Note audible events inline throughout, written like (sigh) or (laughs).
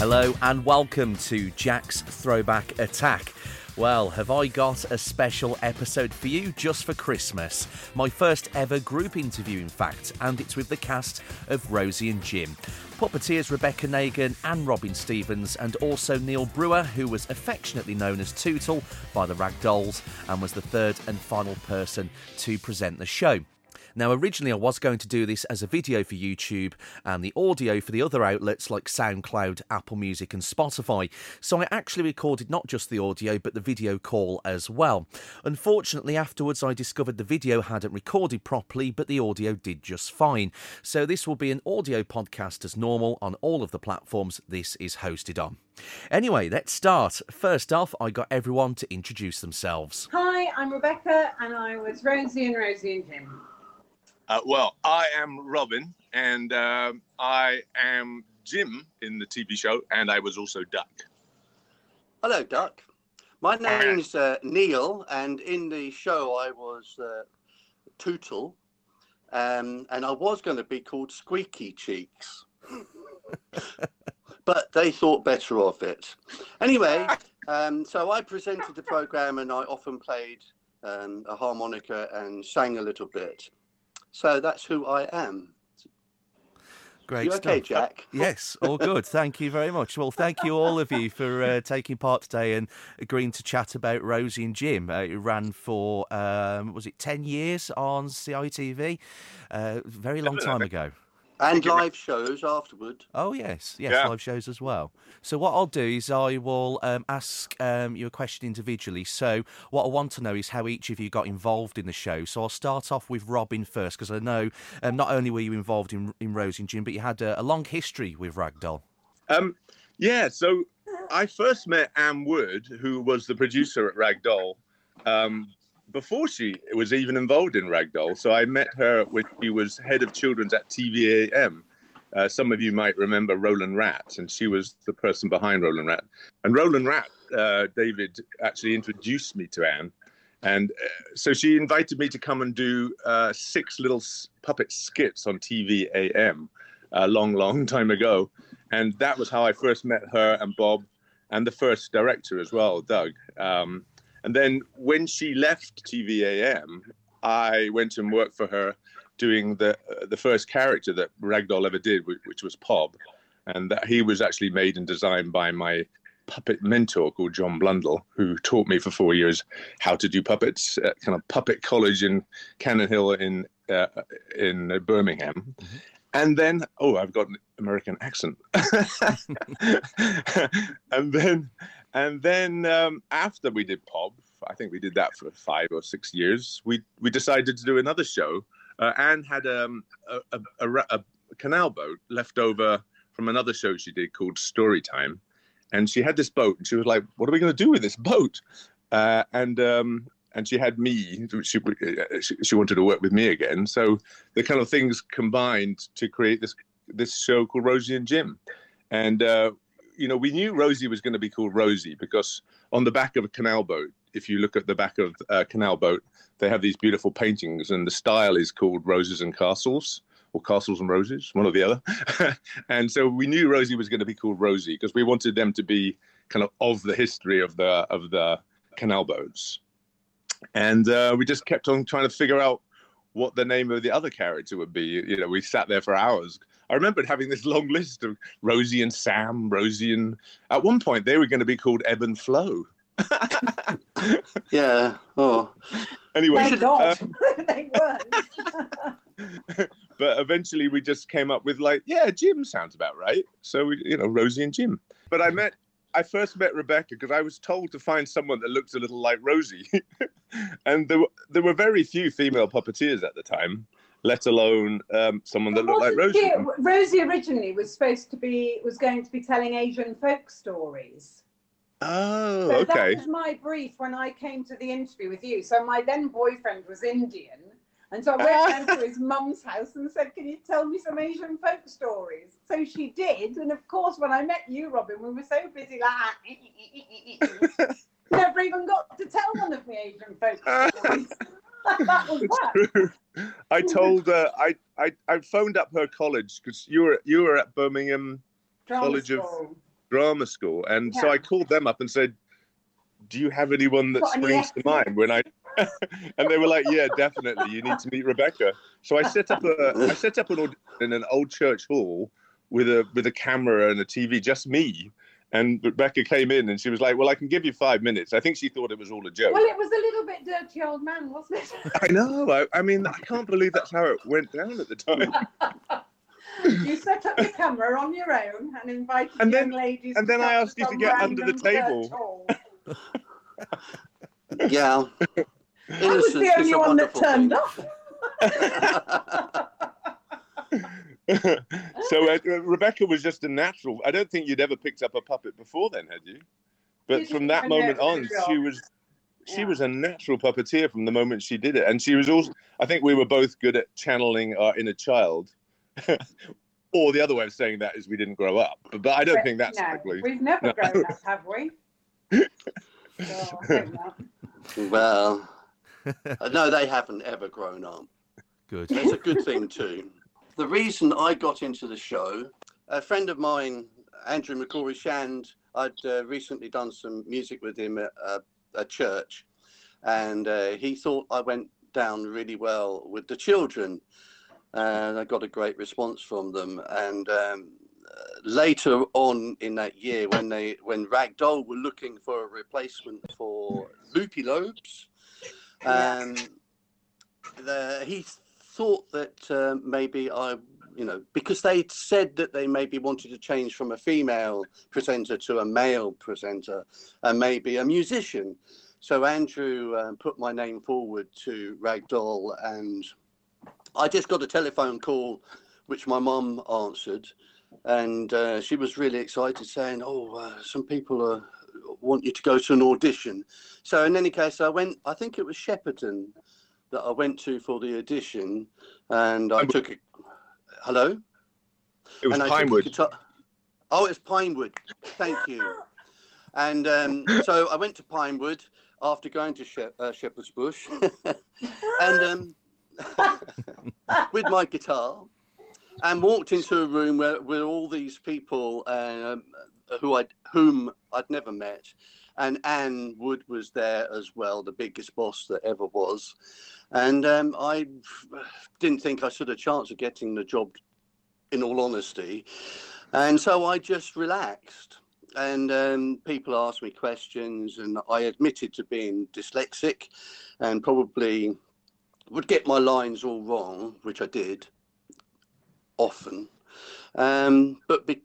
Hello and welcome to Jack's Throwback Attack. Well, have I got a special episode for you just for Christmas? My first ever group interview, in fact, and it's with the cast of Rosie and Jim. Puppeteers Rebecca Nagan and Robin Stevens, and also Neil Brewer, who was affectionately known as Tootle by the Ragdolls and was the third and final person to present the show. Now, originally, I was going to do this as a video for YouTube and the audio for the other outlets like SoundCloud, Apple Music, and Spotify. So I actually recorded not just the audio but the video call as well. Unfortunately, afterwards, I discovered the video hadn't recorded properly, but the audio did just fine. So this will be an audio podcast as normal on all of the platforms this is hosted on. Anyway, let's start. First off, I got everyone to introduce themselves. Hi, I'm Rebecca, and I was Rosie and Rosie and Jim. Uh, well, I am Robin, and um, I am Jim in the TV show, and I was also Duck. Hello, Duck. My name's uh, Neil, and in the show I was uh, Tootle, um, and I was going to be called Squeaky Cheeks, (laughs) but they thought better of it. Anyway, (laughs) um, so I presented the program, and I often played um, a harmonica and sang a little bit. So that's who I am. Great You okay, stuff. Jack? Yes, all good. Thank you very much. Well, thank you all of you for uh, taking part today and agreeing to chat about Rosie and Jim. Uh, it ran for um, was it ten years on CITV? Uh, very long time ago. And live shows afterward. Oh yes, yes, Yeah. live shows as well. So what I'll do is I will um, ask um, you a question individually. So what I want to know is how each of you got involved in the show. So I'll start off with Robin first because I know um, not only were you involved in in Rosie and Jim, but you had a, a long history with Ragdoll. Um, yeah, so I first met Anne Wood, who was the producer at Ragdoll, um, before she was even involved in Ragdoll. So I met her when she was head of children's at TVAM. Uh, some of you might remember Roland Rat, and she was the person behind Roland Rat. And Roland Rat, uh, David actually introduced me to Anne. And uh, so she invited me to come and do uh, six little puppet skits on TVAM a long, long time ago. And that was how I first met her and Bob and the first director as well, Doug. Um, and then when she left TVAM, I went and worked for her doing the uh, the first character that Ragdoll ever did, which, which was Pob, and that he was actually made and designed by my puppet mentor called John Blundell, who taught me for four years how to do puppets at kind of puppet college in Cannon Hill in uh, in Birmingham. And then, oh, I've got an American accent. (laughs) (laughs) and then, and then um, after we did Pob, I think we did that for five or six years. We we decided to do another show. Uh, Anne had um, a, a, a, a canal boat left over from another show she did called Storytime, and she had this boat, and she was like, "What are we going to do with this boat?" Uh, and um, and she had me. She, she she wanted to work with me again. So the kind of things combined to create this this show called Rosie and Jim. And uh, you know, we knew Rosie was going to be called Rosie because on the back of a canal boat, if you look at the back of a canal boat, they have these beautiful paintings, and the style is called Roses and Castles. Or castles and roses, one or the other. (laughs) and so we knew Rosie was going to be called Rosie because we wanted them to be kind of of the history of the of the canal boats and uh, we just kept on trying to figure out what the name of the other character would be. You know, we sat there for hours. I remembered having this long list of Rosie and Sam, Rosie and at one point they were going to be called Ebb and Flow. (laughs) Yeah. Oh. anyway, Thank uh, (laughs) God. they (laughs) weren't. but eventually we just came up with like, yeah, Jim sounds about right. So we, you know, Rosie and Jim. But I met, I first met Rebecca because I was told to find someone that looked a little like Rosie, and there were, there were very few female puppeteers at the time, let alone um, someone that looked like Rosie. it- Rosie originally was supposed to be was going to be telling Asian folk stories. Oh, So okay. that was my brief when I came to the interview with you. So my then boyfriend was Indian. And so I went (laughs) down to his mum's house and said, Can you tell me some Asian folk stories? So she did. And of course, when I met you, Robin, we were so busy like (laughs) never even got to tell one of the Asian folk (laughs) stories. That was that. I (laughs) told uh, I, I I phoned up her college because you were you were at Birmingham Drama College of- school. drama school, and so I called them up and said, "Do you have anyone that Got any springs to mind?" When I (laughs) and they were like, "Yeah, definitely. You need to meet Rebecca." So I set up a I set up an audition in an old church hall with a with a camera and a TV, just me. And Rebecca came in and she was like, "Well, I can give you five minutes." I think she thought it was all a joke. Well, it was a little bit dirty old man, wasn't it? (laughs) I know. I, I mean, I can't believe that's how it went down at the time. (laughs) you set up your camera on your own and invited And young then- ladies. and then I asked you to get under the table. Yeah. I was the only one that turned up. (laughs) (laughs) so uh, Rebecca was just a natural. I don't think you'd ever picked up a puppet before then, had you? But from that moment on, a she was she Yeah. was a natural puppeteer from the moment she did it, and she was also. I think we were both good at channeling our inner child. (laughs) or the other way of saying that is we didn't grow up. But, but I don't think that's no, likely. we've never No. grown up, have we? (laughs) So, I hope not. Well, uh, no, they haven't ever grown up. Good. That's a good thing too. The reason I got into the show, a friend of mine, Andrew McCrorie-Shand, I'd uh, recently done some music with him at a, a church, and uh, he thought I went down really well with the children, and I got a great response from them. And um, uh, later on in that year, when they when Ragdoll were looking for a replacement for Loopy Lobes, um, the, he thought that uh, maybe I, you know, because they said that they maybe wanted to change from a female presenter to a male presenter, and maybe a musician. So Andrew uh, put my name forward to Ragdoll, and I just got a telephone call, which my mum answered, and uh, she was really excited, saying, "Oh, uh, some people are, want you to go to an audition." So in any case, I went. I think it was Shepperton that I went to for the audition, and I Pinewood. took a hello. It was and I took a Pinewood. guitar- Oh, it's Pinewood. Thank you. And um, so I went to Pinewood after going to Shep- uh, Shepherd's Bush, (laughs) and um, (laughs) with my guitar, and walked into a room where with all these people um, who I whom I'd never met, and Anne Wood was there as well, the biggest boss that ever was, and um, I didn't think I stood a chance of getting the job, in all honesty, and so I just relaxed. And um, people asked me questions, and I admitted to being dyslexic, and probably would get my lines all wrong, which I did often. Um, but be,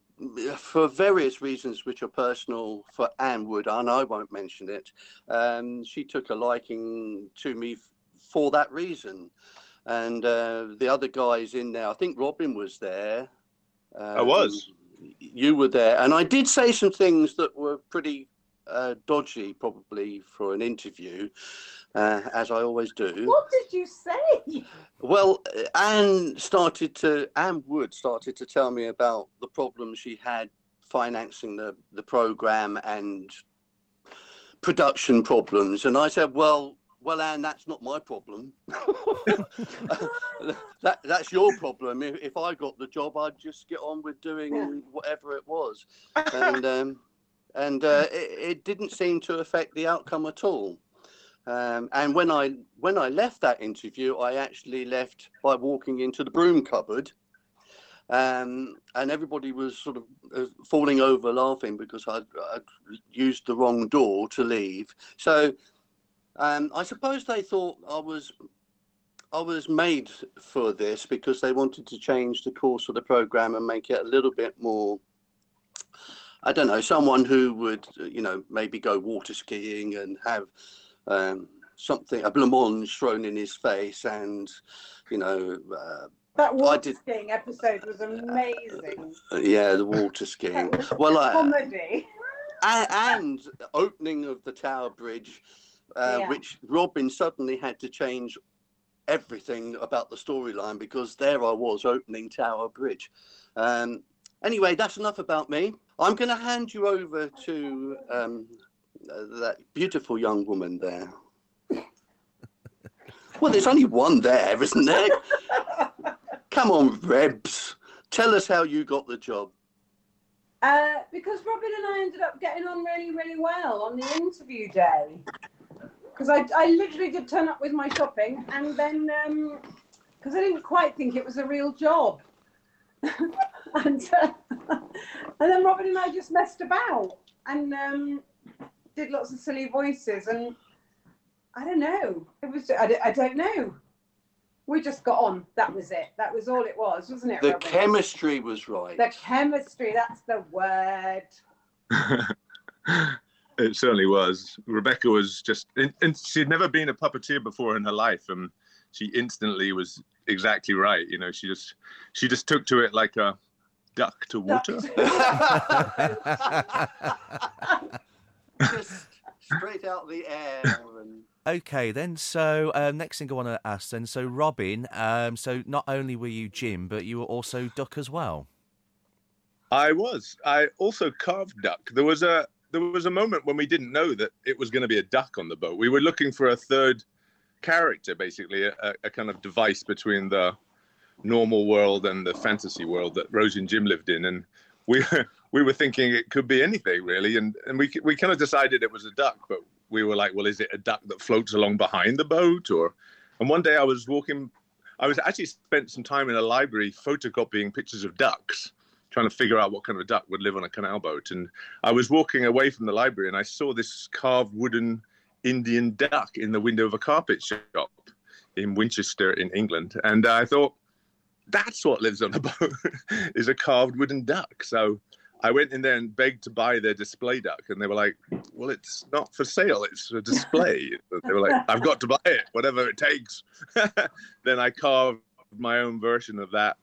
for various reasons, which are personal for Anne Wood, and I won't mention it, um, she took a liking to me f- for that reason. And uh, the other guys in there, I think Robin was there. I was. Um, You were there, and I did say some things that were pretty uh, dodgy, probably for an interview, uh, as I always do. What did you say? Well, Anne started to Anne Wood started to tell me about the problems she had financing the the program and production problems, and I said, "Well, well, Anne, that's not my problem. (laughs) (laughs) that that's your problem. If, if I got the job, I'd just get on with doing Yeah. whatever it was." (laughs) And um, and uh, it, it didn't seem to affect the outcome at all. Um, and when I when I left that interview, I actually left by walking into the broom cupboard, um, and everybody was sort of uh, falling over laughing because I'd used the wrong door to leave. So um, I suppose they thought I was I was made for this because they wanted to change the course of the program and make it a little bit more. I don't know, someone who would, you know, maybe go water skiing and have um, something, a blancmange thrown in his face, and you know, uh, That water did- skiing episode was amazing. yeah, the water skiing. Well, I, comedy. and, and opening of the Tower Bridge, uh, Yeah. which Robin suddenly had to change everything about the storyline because there I was opening Tower Bridge. Um, anyway, that's enough about me. I'm going to hand you over to um, uh, that beautiful young woman there. Well, there's only one there, isn't there? Come on, Rebs. Tell us how you got the job. Uh, because Robin and I ended up getting on really, really well on the interview day. Because I, I literally did turn up with my shopping and then, because I didn't quite think it was a real job. (laughs) and, uh, (laughs) and then Robin and I just messed about and um, did lots of silly voices. And I don't know. It was, I, don't- I don't know. We just got on. That was it. That was all it was, wasn't it? The Robin? chemistry was right. The chemistry, that's the word. (laughs) it certainly was. Rebecca was just, and, and she'd never been a puppeteer before in her life, and she instantly was exactly right. You know, she just, she just took to it like a duck to water. (laughs) (laughs) Just straight out the air. And... Okay, then. So, um, next thing I want to ask then. So, Robin, um, so not only were you Jim, but you were also Duck as well. I was. I also carved duck. There was a there was a moment when we didn't know that it was going to be a duck on the boat. We were looking for a third character, basically, a, a kind of device between the normal world and the fantasy world that Rosie and Jim lived in, and we we were thinking it could be anything really, and and we we kind of decided it was a duck, but we were like, well, is it a duck that floats along behind the boat, or? And one day I was walking, I was actually spent some time in a library photocopying pictures of ducks trying to figure out what kind of a duck would live on a canal boat. And I was walking away from the library and I saw this carved wooden Indian duck in the window of a carpet shop in Winchester in England. And I thought, that's what lives on a boat (laughs) is a carved wooden duck. So I went in there and begged to buy their display duck, and they were like, "Well, it's not for sale; it's a display." (laughs) they were like, "I've got to buy it, whatever it takes." (laughs) then I carved my own version of that,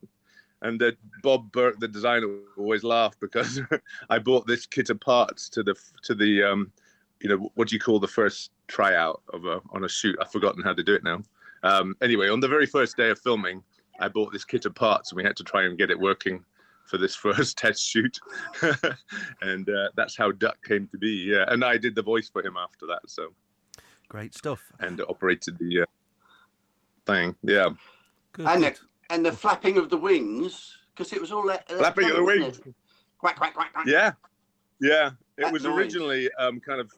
and uh, Bob Burke, the designer, always laughed because (laughs) I bought this kit of parts to the to the um, you know what do you call the first tryout of a on a shoot? I've forgotten how to do it now. Um, anyway, on the very first day of filming, I bought this kit of parts, and we had to try and get it working for this (laughs) first test shoot, (laughs) and uh, that's how Duck came to be. Yeah, and I did the voice for him after that. So Great stuff. and operated the uh, thing. Yeah, Good. And the, and the flapping of the wings, because it was all that. Flapping of the wings. Quack, quack, quack, quack. yeah, yeah. It That was noise. originally um, kind of.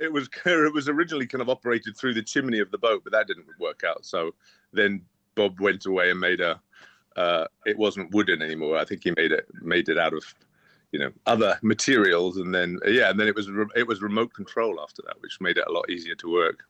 It was (laughs) it was originally kind of operated through the chimney of the boat, but that didn't work out. So then Bob went away and made a. Uh, it wasn't wooden anymore. I think he made it made it out of, you know, other materials, and then yeah, and then it was re- it was remote control after that, which made it a lot easier to work.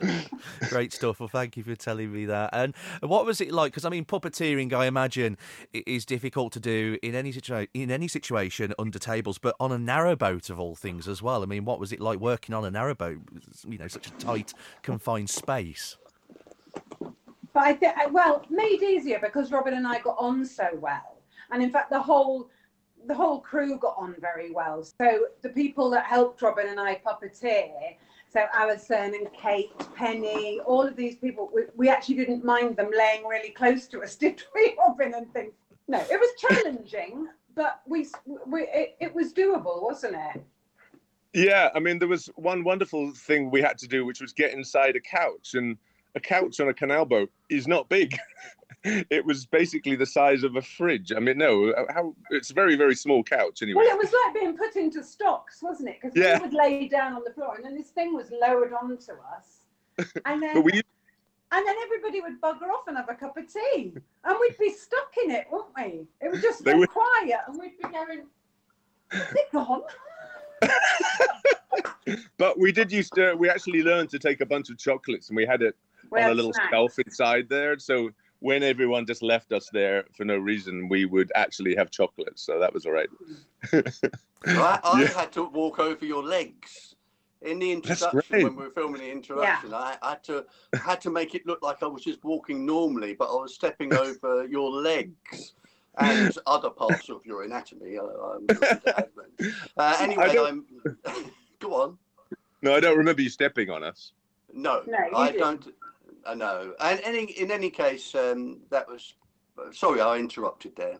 (laughs) Great stuff. Well, thank you for telling me that. And what was it like? Because I mean, puppeteering, I imagine, is difficult to do in any situa- in any situation under tables, but on a narrowboat of all things as well. I mean, what was it like working on a narrowboat? You know, such a tight, confined space. But I think, well, made easier because Robin and I got on so well, and in fact, the whole the whole crew got on very well. So the people that helped Robin and I puppeteer, so Alison and Kate, Penny, all of these people, we, we actually didn't mind them laying really close to us, (laughs) did we, Robin and things? No, it was challenging, but we, we it, it was doable, wasn't it? Yeah, I mean, there was one wonderful thing we had to do, which was get inside a couch, and a couch on a canal boat is not big. (laughs) it was basically the size of a fridge. I mean, no, uh, how it's a very, very small couch anyway. Well, it was like being put into stocks, wasn't it? Because Yeah. we would lay down on the floor, and then this thing was lowered onto us, (laughs) and then we, and then everybody would bugger off and have a cup of tea, and we'd be stuck in it, wouldn't we? It would just would- quiet, and we'd be going, "Is it gone?" (laughs) but we did used to. We actually learned to take a bunch of chocolates, and we had it We on a little snacks. shelf inside there. So when everyone just left us there for no reason, we would actually have chocolates. So that was all right. I, I Yeah. had to walk over your legs in the introduction when we were filming the introduction. I, I had to I had to make it look like I was just walking normally, but I was stepping (laughs) over your legs and other parts of your anatomy. I, I'm to add them. uh, anyway, I'm go on. No, I don't remember you stepping on us. No, No, I didn't. don't. I know. And any in any case, um, that was. Sorry, I interrupted there.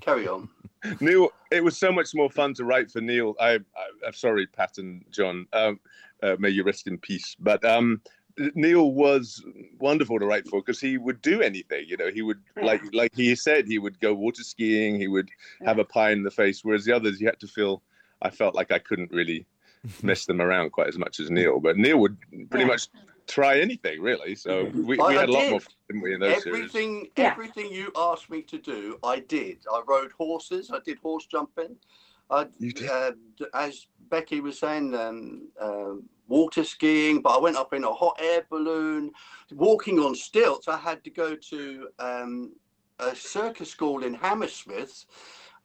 Carry on. (laughs) Neil, it was so much more fun to write for Neil. I, I I'm sorry, Pat and John. Um, uh, may you rest in peace. But um, Neil was wonderful to write for because he would do anything. You know, he would Yeah. like like he said he would go water skiing. He would have a pie in the face. Whereas the others, you had to feel. I felt like I couldn't really (laughs) mess them around quite as much as Neil. But Neil would pretty Yeah. much try anything really. So we, we had a lot more fun didn't we, in those series. everything, Yeah. everything you asked me to do, I did. I rode horses. I did horse jumping. I, You did? uh, as Becky was saying, um, um, water skiing. But I went up in a hot air balloon, walking on stilts. I had to go to um, a circus school in Hammersmith,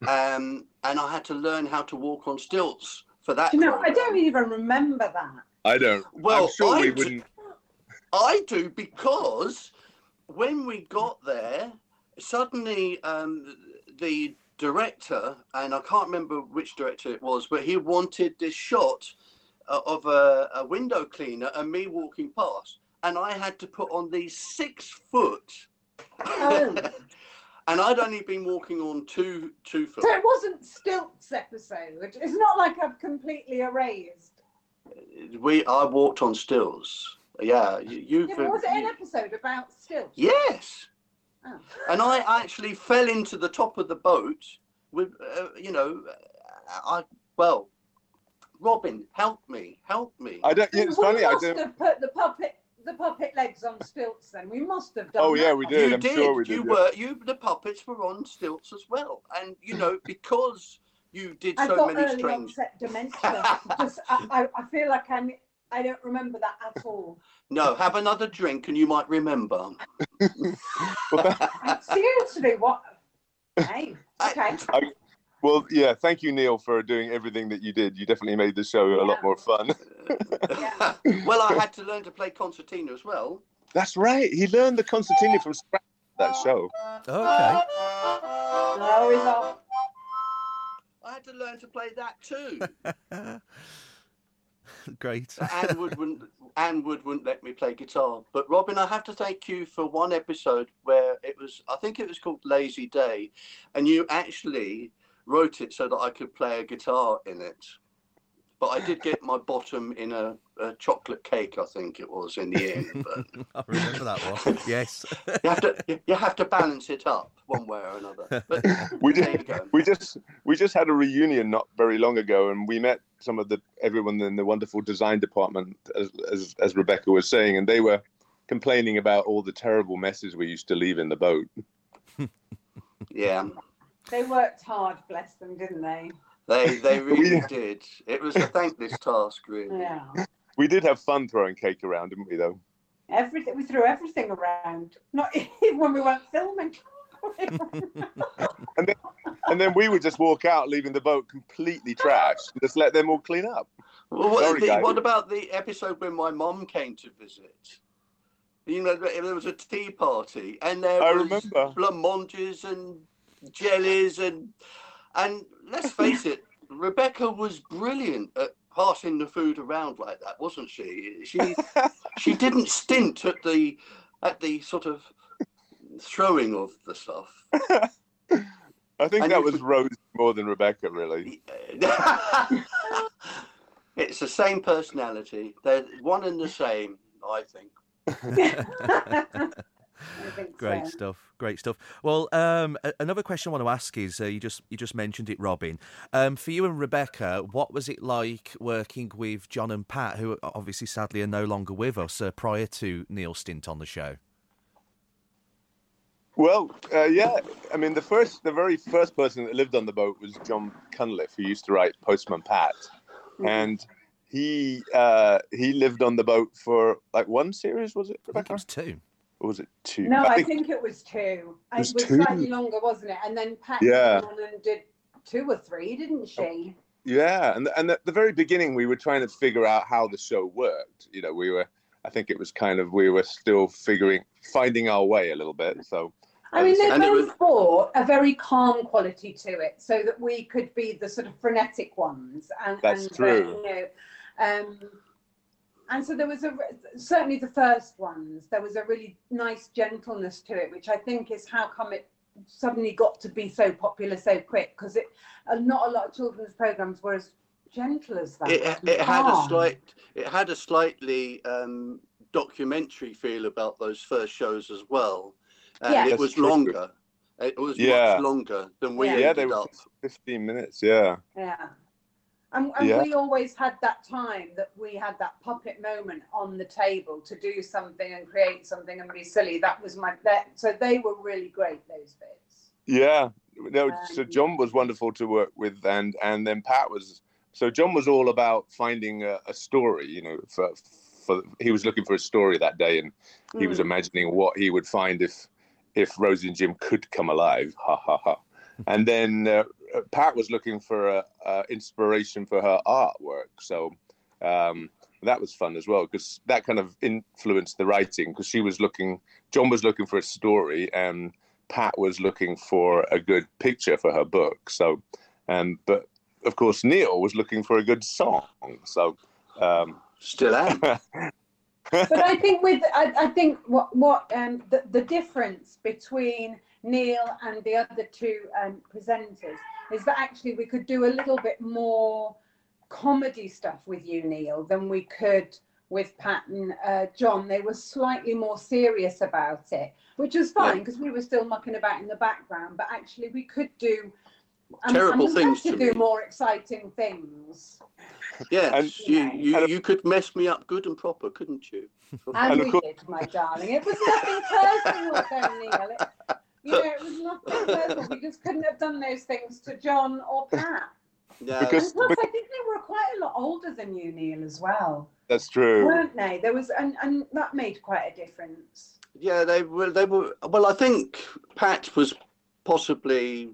um, and I had to learn how to walk on stilts for that. You know, I don't even remember that. I don't. Well, I'm sure I we d- wouldn't. I do because when we got there, suddenly um, the director, and I can't remember which director it was, but he wanted this shot uh, of a, a window cleaner and me walking past. And I had to put on these six foot. Oh. (laughs) and I'd only been walking on two two foot. So it wasn't Stilts episode. Which it's not like I've completely erased. We I walked on stills. Yeah, you, you've. Yeah, was it an episode about Stilts? Yes. Oh. And I actually fell into the top of the boat with, uh, you know, I, well, Robin, help me, help me. I don't. It's we funny. I must don't. have put the puppet the puppet legs on stilts. Then we must have done. Oh, yeah, we did. you I'm did, sure we did, you yeah. were, you, the puppets were on stilts as well. And, you know, (laughs) because you did I've so got early onset dementia. Just, I, I, I feel like I'm. I don't remember that at all. No, have another drink and you might remember. (laughs) Seriously, what? Hey, okay. Well, yeah. Thank you, Neil, for doing everything that you did. You definitely made the show a lot more fun. Yeah. (laughs) well, I had to learn to play concertina as well. That's right. He learned the concertina from scratch. That show. Okay. No, he's off. I had to learn to play that too. (laughs) (laughs) Great. Anne Wood wouldn't (laughs) Anne Wood wouldn't let me play guitar. But Robin, I have to thank you for one episode where it was I think it was called Lazy Day, and you actually wrote it so that I could play a guitar in it. But I did get my bottom in a, a chocolate cake, I think it was in the end. (laughs) But I remember that one. Yes. (laughs) you have to you have to balance it up one way or another. But (laughs) We did. We just we just had a reunion not very long ago, and we met some of the everyone in the wonderful design department, as as, as Rebecca was saying, and they were complaining about all the terrible messes we used to leave in the boat. Yeah. They worked hard, bless them, didn't they? They they (laughs) really Yeah. did. It was a thankless task, really. Yeah. We did have fun throwing cake around, didn't we? Though. Everything we threw everything around. Not (laughs) even when we weren't filming. And then we would just walk out, leaving the boat completely trashed, and just let them all clean up. Well, what, Sorry, the- what about the episode when my mom came to visit? You know, there was a tea party, and there I was remember. blancmanges and jellies, and and let's face it, Rebecca was brilliant at passing the food around like that, wasn't she? She she didn't (laughs) stint at the at the sort of throwing of the stuff. I think And that was Rose more than Rebecca, really. (laughs) it's the same personality. They're one and the same, I think. (laughs) I think Great so. stuff. Great stuff. Well, um, another question I want to ask is uh, you just you just mentioned it, Robin. Um, for you and Rebecca, what was it like working with John and Pat, who obviously sadly are no longer with us, uh, prior to Neil's stint on the show? Well, uh, yeah. I mean, the first, the very first person that lived on the boat was John Cunliffe, who used to write Postman Pat, Mhm. and he uh, he lived on the boat for like one series, was it, I think Rebecca? it was two. Or was it two? No, I think, it was two. It was was, two? slightly longer, wasn't it? And then Pat Yeah. came on and did two or three, didn't she? Yeah, and and at the very beginning, we were trying to figure out how the show worked. You know, we were. I think it was kind of we were still figuring, finding our way a little bit. So I mean, they And both was- brought a very calm quality to it, so that we could be the sort of frenetic ones. And That's and, uh, true. you know, um, and so there was a certainly the first ones. There was a really nice gentleness to it, which I think is how come it suddenly got to be so popular so quick because it uh, not a lot of children's programs were as gentle as that. It, it had a slight, it had a slightly um, documentary feel about those first shows as well. And Yeah. it That's was true. longer. It was Yeah. much longer than we Yeah. Yeah, ended they were up. 15 minutes. Yeah. Yeah. And, and Yeah. we always had that time that we had that puppet moment on the table to do something and create something and be silly. That was my that so they were really great those bits. Yeah. No, so Um, John was wonderful to work with, and and then Pat was. So John was all about finding a, a story. You know, for for he was looking for a story that day, and he was Mm. imagining what he would find if if Rosie and Jim could come alive. Ha ha ha. (laughs) And then uh, Pat was looking for a, a inspiration for her artwork. So um, that was fun as well because that kind of influenced the writing because she was looking, John was looking for a story and Pat was looking for a good picture for her book. So, um, but of course, Neil was looking for a good song. So, um, Still am. (laughs) but I think with I, I think what what um the, the difference between Neil and the other two um, presenters is that actually we could do a little bit more comedy stuff with you, Neil, than we could with Pat and uh, John. They were slightly more serious about it, which was fine because we were still mucking about in the background. But actually, we could do and, Terrible and we things to to do me. more exciting things. Yes, And- you, Yeah. you, And- you could mess me up good and proper, couldn't you? (laughs) And, And we course- did, my darling. It was nothing personal, though, Neil. It, you know, it was nothing personal. We just couldn't have done those things to John or Pat. Yeah, Because- And plus, I think they were quite a lot older than you, Neil, as well, that's true. weren't they? There was, and, and that made quite a difference. yeah, they were. They were. Well, I think Pat was possibly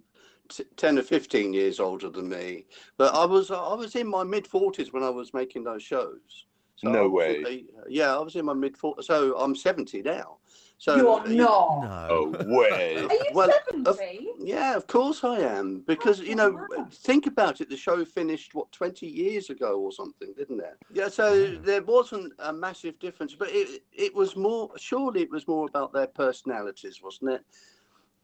t- ten or fifteen years older than me, but I was. I was in my mid forties when I was making those shows. No way. Yeah, I was in my mid forties. So I'm seventy now. So You're not. No. (laughs) Oh, way. Are you Well, 70? Yeah, of course I am. Because, you know, wow. think about it. The show finished, what, 20 years ago or something, didn't it? Yeah, so Yeah. there wasn't a massive difference, but it, it was more, surely it was more about their personalities, wasn't it?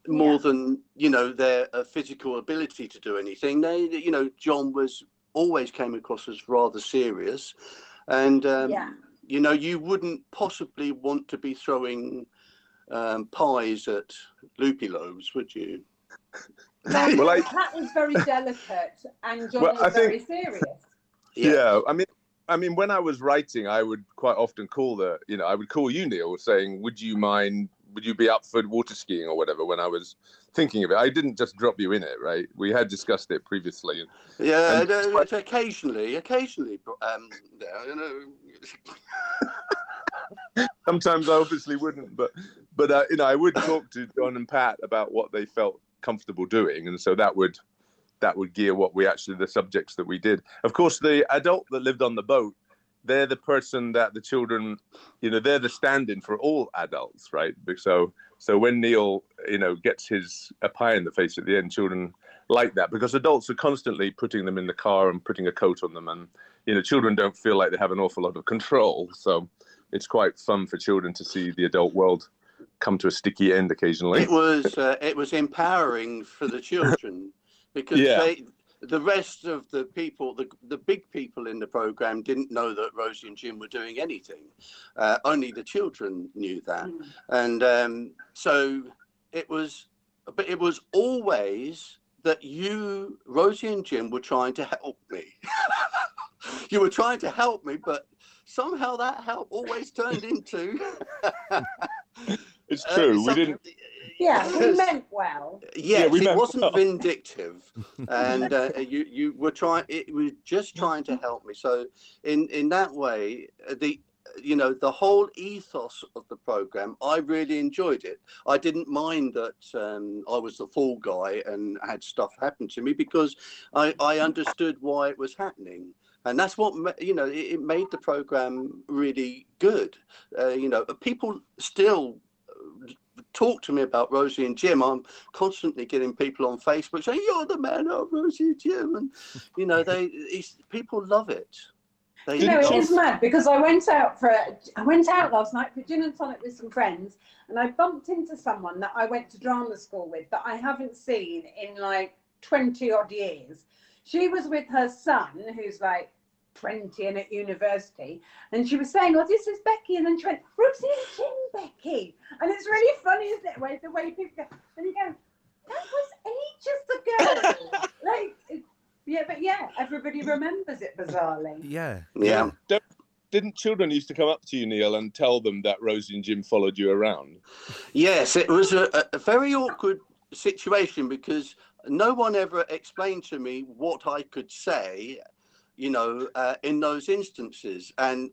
More Yeah. than, you know, their uh, physical ability to do anything. They, you know, John was always came across as rather serious. And, um, Yeah. you know, you wouldn't possibly want to be throwing um, pies at loopy lobes, would you? No, Well, I- Pat (laughs) was very delicate and John Well, was I very think- serious. Yeah. I mean, I mean, when I was writing, I would quite often call the, you know, I would call you Neil, saying, "Would you mind? Would you be up for water skiing or whatever?" When I was thinking of it, I didn't just drop you in it, right? We had discussed it previously. Yeah, And- no, it's occasionally, occasionally, um, you know, (laughs) Sometimes I obviously wouldn't, but but uh, you know, I would talk to John and Pat about what they felt comfortable doing, and so that would that would gear what we actually the subjects that we did. Of course, the adult that lived on the boat, they're the person that the children, you know, they're the stand-in for all adults, right? So so when Neil, you know, gets his a pie in the face at the end, children like that because adults are constantly putting them in the car and putting a coat on them, and you know, children don't feel like they have an awful lot of control. So it's quite fun for children to see the adult world come to a sticky end occasionally. it was uh, it was empowering for the children (laughs) because Yeah. they, the rest of the people, the the big people in the program, didn't know that Rosie and Jim were doing anything. Uh, only the children knew that. Mm. and um, so it was but it was always that you rosie and jim were trying to help me (laughs) you were trying to help me but somehow that help always turned into (laughs) It's uh, true. we didn't. Yeah, we meant well. Yes, we it wasn't well. vindictive, (laughs) and uh, you you were trying. It was just trying to help me. So in in that way, uh, the you know the whole ethos of the program, I really enjoyed it. I didn't mind that um, I was the fall guy and had stuff happen to me because I I understood why it was happening. And that's what you know. It, it made the program really good. Uh, you know, people still uh, talk to me about Rosie and Jim. I'm constantly getting people on Facebook saying, "You're the man of Rosie and Jim," and you know, they people love it. They You know, it is mad because I went out for a, I went out last night for gin and tonic with some friends, and I bumped into someone that I went to drama school with that I haven't seen in like twenty odd years. She was with her son, who's like 20 and at university. And she was saying, Oh, this is Becky. And then she went, Rosie and Jim, Becky. And it's really funny, isn't it? Way, the way people go, and you go, That was ages ago. (laughs) like, yeah, but yeah, everybody remembers it bizarrely. Yeah. Yeah. Don't- Didn't children used to come up to you, Neil, and tell them that Rosie and Jim followed you around? Yes, it was a, a- a very awkward situation because no one ever explained to me what I could say, you know, uh, in those instances. And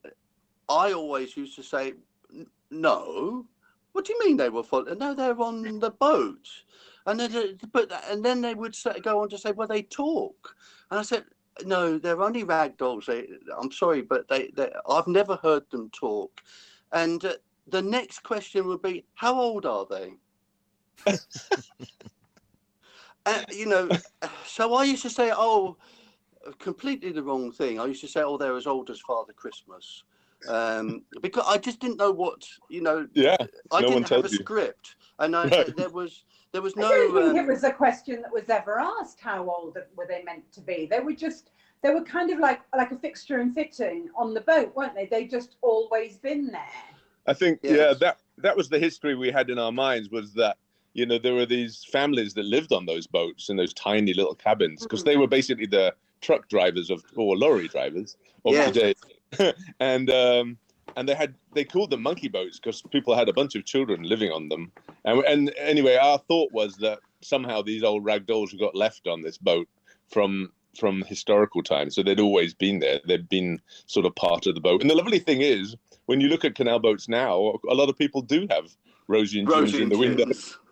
I always used to say, no. What do you mean they were following? No, they're on the boat. And then, but and then they would say, go on to say, well, they talk. And I said, no, they're only rag dolls. They, I'm sorry, but they, they, I've never heard them talk. And uh, the next question would be, how old are they? (laughs) (laughs) uh, you know, so I used to say, oh, completely the wrong thing. I used to say, oh, they're as old as Father Christmas. Um, because I just didn't know what, you know, Yeah. I No didn't have a told you. script. And I, (laughs) Right. there was there was no. I no. don't think um, it was a question that was ever asked. How old were they meant to be? They were just they were kind of like like a fixture and fitting on the boat, weren't they? They just always been there. I think yeah, that that was the history we had in our minds was that you know there were these families that lived on those boats in those tiny little cabins because they were basically the truck drivers of or lorry drivers of Yes. today, (laughs) and um, and they had they called them monkey boats because people had a bunch of children living on them, and and anyway, our thought was that somehow these old rag dolls got left on this boat from from historical times, so they'd always been there. They'd been sort of part of the boat, and the lovely thing is when you look at canal boats now, a lot of people do have Rosie and Rosie in the window.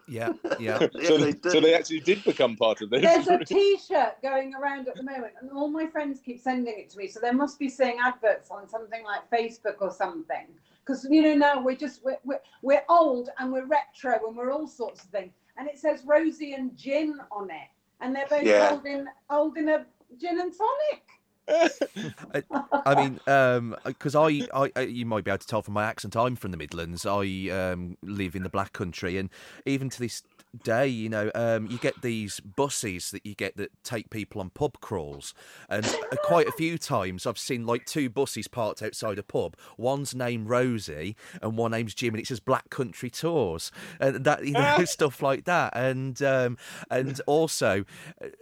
Jims. Yeah. (laughs) Yeah. Yeah, so, they so they actually did become part of this. There's a history. (laughs) T-shirt going around at the moment, and all my friends keep sending it to me. So they must be seeing adverts on something like Facebook or something. Because you know now we're just we're, we're, we're old and we're retro and we're all sorts of things. And it says Rosie and Gin on it, and they're both Yeah. holding holding a gin and tonic. I mean, um, because I, I, I- you might be able to tell from my accent, I'm from the Midlands. I um, live in the Black Country, and even to this day, you know, um, you get these buses that you get that take people on pub crawls, and uh, quite a few times I've seen like two buses parked outside a pub. One's named Rosie, and one name's Jim, and it says Black Country Tours, and that you know (laughs) stuff like that, and um, and also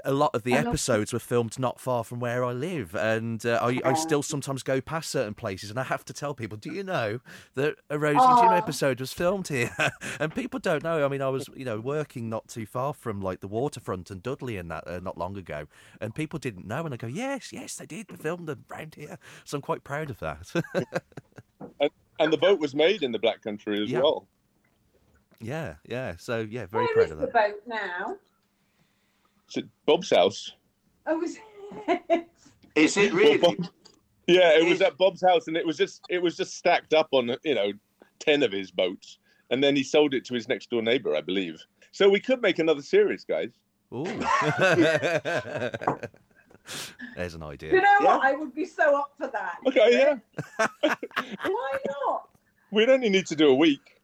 a lot of the I episodes were filmed not far from where I live, and uh, I, I still sometimes go past certain places, and I have to tell people, "Do you know that a Rosie and Jim episode was filmed here?" (laughs) and people don't know. I mean, I was you know working not too far from like the waterfront and Dudley and that uh, not long ago, and people didn't know, and I go, "Yes, yes, they did. They filmed them around here." So I'm quite proud of that. (laughs) and the boat was made in the Black Country as Yeah. well. yeah, yeah. So yeah, very Where proud is of the that. boat now? It's at Bob's house. Oh, is Is it Well, really? Bob- yeah, it was at Bob's house, and it was just it was just stacked up on you know ten of his boats, and then he sold it to his next door neighbor, I believe. So we could make another series, guys. Ooh. (laughs) There's an idea. you know what? Yeah. I would be so up for that. Okay, yeah. (laughs) Why not? We'd only need to do a week.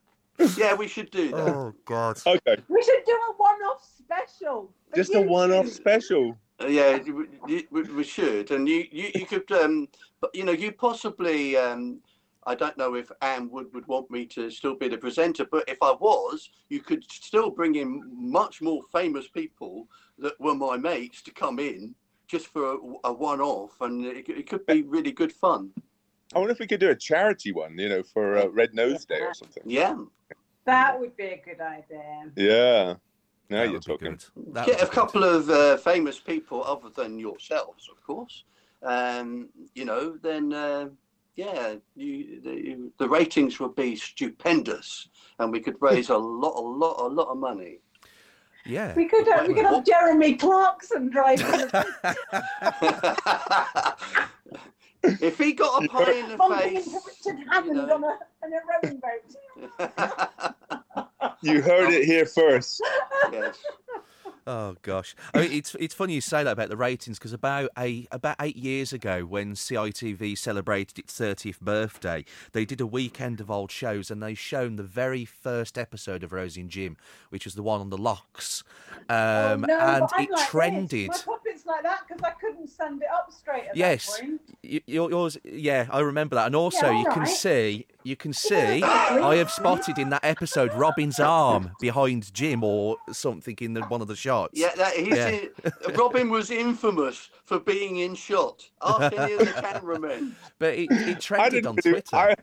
Yeah, we should do that. Oh God. Okay, We should do a one-off special. just a one-off YouTube. special. Uh, yeah, you- you- we, we should, and you, you, you could, um, but you know, you possibly, um, I don't know if Anne would would want me to still be the presenter, but if I was, you could still bring in much more famous people that were my mates to come in just for a, a one-off, and it, it could be really good fun. I wonder if we could do a charity one, you know, for uh, Red Nose Day or something. Yeah, That would be a good idea. Yeah. Now That you're talking. get a be good. couple of uh, famous people other than yourselves, of course. Um, you know, then uh, yeah, you, the, the ratings would be stupendous, and we could raise a lot, a lot, a lot of money. Yeah. We could uh, we could have Jeremy Clarkson driving (laughs) if he got a pie in the bumping into face, Richard Hammond know. on a on a rowing boat. (laughs) You heard it here first. yes. Oh gosh, I mean, it's it's funny you say that about the ratings because about a about eight years ago, when CITV celebrated its thirtieth birthday, they did a weekend of old shows and they shown the very first episode of Rosie and Jim, which was the one on the locks, um, oh, no, and it like this. trended. My puppets bits like that because I couldn't send it up straight at Yes. that point. Y- y- Yours, yeah, I remember that, and also Yeah, you can see, you can see, I have spotted in that episode Robin's arm behind Jim or something in the, one of the shots. Yeah, that, he's Yeah. in- Robin was infamous for being in shot. after any of the cameramen. (laughs) but it, it I trended on Twitter. I,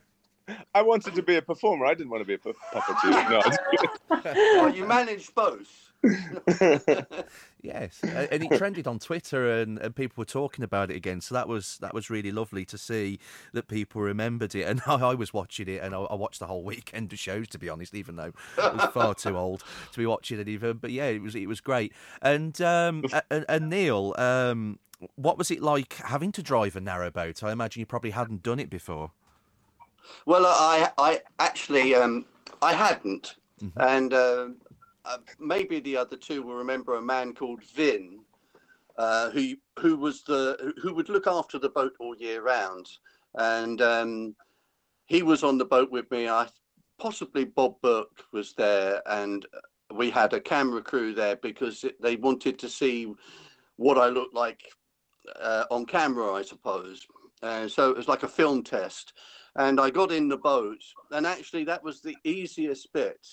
I wanted to be a performer. I didn't want to be a pu- puppeteer. (laughs) No, Well, you managed both. (laughs) Yes, (laughs) and it trended on Twitter, and, and people were talking about it again. So that was that was really lovely to see that people remembered it. And (laughs) I, I was watching it, and I, I watched the whole weekend of shows, to be honest, even though I was far too (laughs) old to be watching it. Even, but yeah, it was it was great. And um, and, and Neil, um, what was it like having to drive a narrowboat? I imagine you probably hadn't done it before. Well, I I actually um, I hadn't, and uh, uh, maybe the other two will remember a man called Vin, uh, who who was the who would look after the boat all year round, and um, he was on the boat with me. I possibly Bob Burke was there, and we had a camera crew there because they wanted to see what I looked like uh, on camera, I suppose. Uh, so it was like a film test and I got in the boat, and actually that was the easiest bit,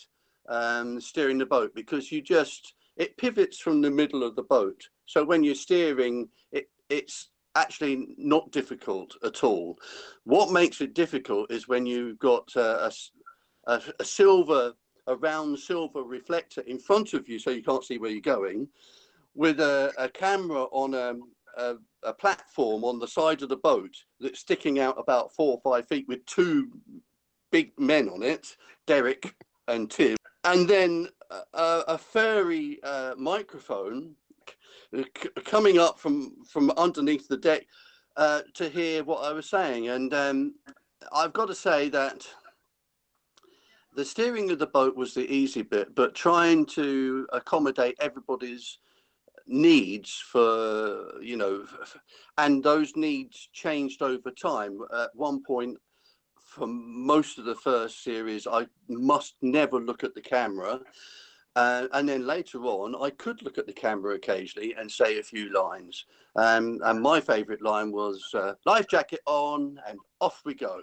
um, steering the boat because you just it pivots from the middle of the boat. So when you're steering, it it's actually not difficult at all. What makes it difficult is when you've got a a silver, a round silver reflector in front of you, so you can't see where you're going, with a, a camera on a, a a platform on the side of the boat that's sticking out about four or five feet with two big men on it, Derek and Tim, and then a, a furry uh, microphone c- coming up from from underneath the deck uh, to hear what I was saying. And um, I've got to say that the steering of the boat was the easy bit, but trying to accommodate everybody's needs for you know and those needs changed over time at one point for most of the first series i must never look at the camera. Uh, and then later on i could look at the camera occasionally and say a few lines. Um, and my favorite line was uh, life jacket on and off we go.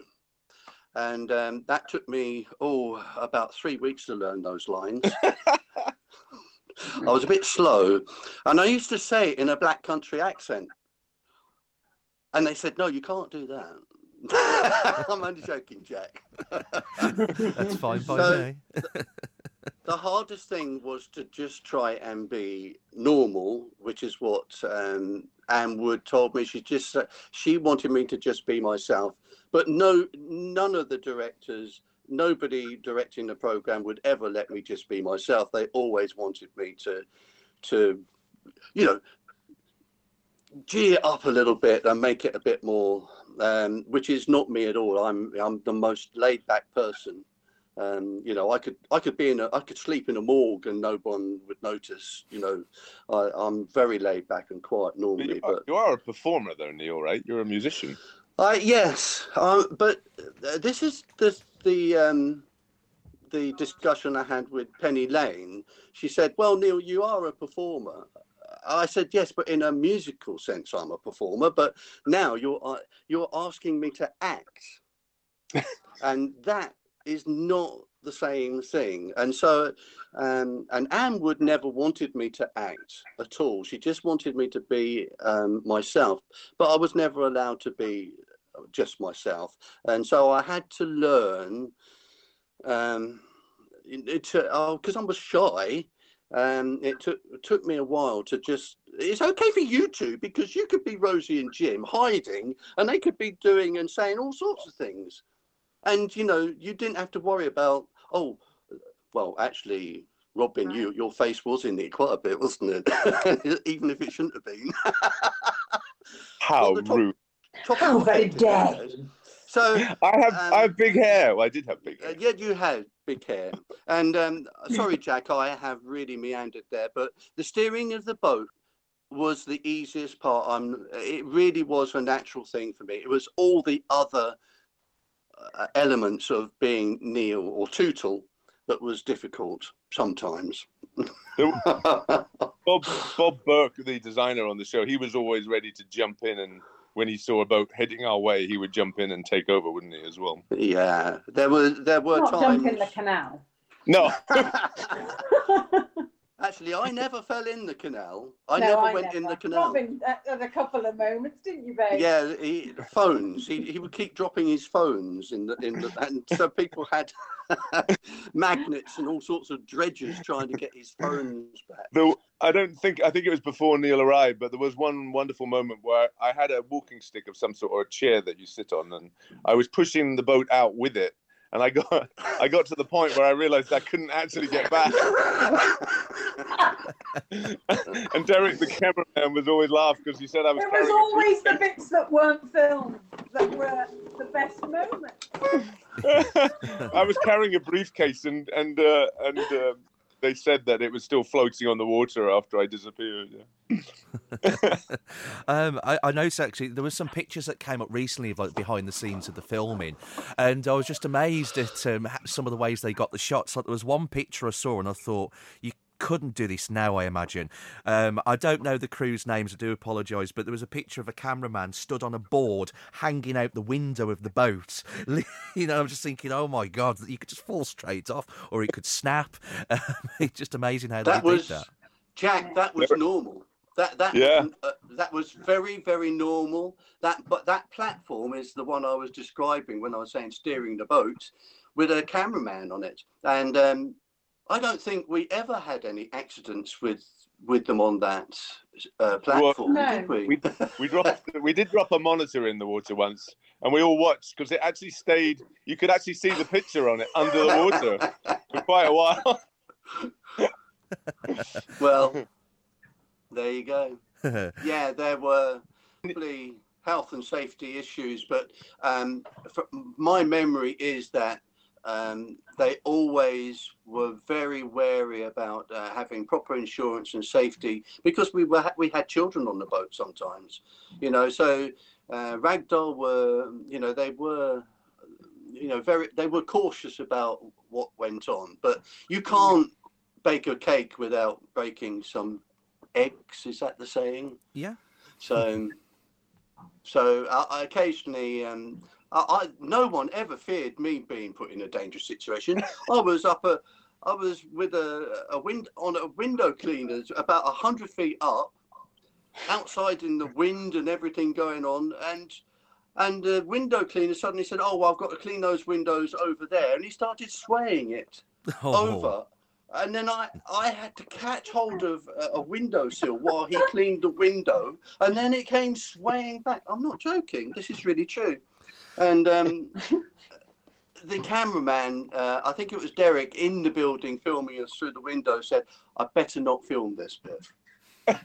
And um, that took me oh about three weeks to learn those lines. (laughs) I was a bit slow, and I used to say it in a black country accent. And they said, "No, you can't do that." (laughs) I'm only joking, Jack. (laughs) That's fine by So- me. (laughs) the hardest thing was to just try and be normal, which is what um, Anne Wood told me. She just uh, she wanted me to just be myself, but no, none of the directors, nobody directing the program would ever let me just be myself. They always wanted me to, to, you know, gee it up a little bit and make it a bit more, um, which is not me at all. I'm I'm the most laid back person. Um, you know, I could I could be in a I could sleep in a morgue and no one would notice. You know, I, I'm very laid back and quiet But normally, you, are, but you are a performer, though, Neil, right? You're a musician. I yes, um, but this is the the um, the discussion I had with Penny Lane. She said, "Well, Neil, you are a performer." I said, "Yes, but in a musical sense, I'm a performer. But now you're uh, you're asking me to act, (laughs) and that is not the same thing." And so, um, and Anne Wood never wanted me to act at all. She just wanted me to be um, myself but I was never allowed to be just myself, and so I had to learn. Um, because I was shy. Um, it took it took me a while to just. It's okay for you two because you could be Rosie and Jim hiding, and they could be doing and saying all sorts of things, and you know you didn't have to worry about oh, well actually. Robin, you your face was in it quite a bit, wasn't it? (laughs) Even if it shouldn't have been. (laughs) How top- rude! Top How very dare. So I have Um, I have big hair. Well, I did have big uh, hair. yeah, you had big hair, and um, sorry, Jack, I have really meandered there, but the steering of the boat was the easiest part. I'm. It really was a natural thing for me. It was all the other uh, elements of being Neil or Tootle that was difficult sometimes. (laughs) Bob Bob Burke, the designer on the show, he was always ready to jump in and when he saw a boat heading our way, he would jump in and take over, wouldn't he, as well? yeah, there were there were Not times. jump in the canal. No, (laughs) (laughs) Actually, I never fell in the canal. I No, never went in the canal. Robin, at, at a couple of moments, didn't you, babe? Yeah, he, phones. He, he would keep dropping his phones in the in the, and so people had (laughs) magnets and all sorts of dredgers trying to get his phones back. the, I don't think I think it was before Neil arrived, but there was one wonderful moment where I had a walking stick of some sort or a chair that you sit on, and I was pushing the boat out with it, and I got I got to the point where I realised I couldn't actually get back, (laughs) and Derek, the cameraman, was always laughing because he said I was. It was carrying a always the bits that weren't filmed that were the best moments. (laughs) I was carrying a briefcase, and and uh, and uh, they said that it was still floating on the water after I disappeared. Yeah. (laughs) um, I, I noticed actually there was some pictures that came up recently of like behind the scenes of the filming, and I was just amazed at um, some of the ways they got the shots. Like there was one picture I saw, and I thought you couldn't do this now. I imagine. Um, I don't know the crew's names. I do apologise, but there was a picture of a cameraman stood on a board hanging out the window of the boat. (laughs) you know, I'm just thinking, oh my god, you could just fall straight off, or it could snap. (laughs) Um, it's just amazing how That they was did that. Jack. That was normal. That that Yeah. uh, that was very very normal. That but that platform is the one I was describing when I was saying steering the boat, with a cameraman on it, and um, I don't think we ever had any accidents with with them on that uh, platform, No. did we? We we dropped (laughs) we did drop a monitor in the water once, and we all watched because it actually stayed. You could actually see the picture on it under the water for quite a while. (laughs) well, there you go. (laughs) Yeah, there were probably health and safety issues, but um, my memory is that um, they always were very wary about uh, having proper insurance and safety because we were we had children on the boat sometimes, you know. So uh, Ragdoll were, you know, they were, you know, very they were cautious about what went on, but you can't bake a cake without breaking some eggs. Is that the saying? Yeah. So, so I, I occasionally, um, I, I no one ever feared me being put in a dangerous situation. (laughs) I was up a, I was with a, a wind on a window cleaner about a hundred feet up, outside in the wind and everything going on, and and the window cleaner suddenly said, "Oh, well, I've got to clean those windows over there," and he started swaying it (laughs) Oh. over. And then I, I had to catch hold of a, a windowsill while he cleaned the window, and then it came swaying back. I'm not joking. This is really true. And um, (laughs) the cameraman, uh, I think it was Derek, in the building filming us through the window, said, "I better not film this bit." I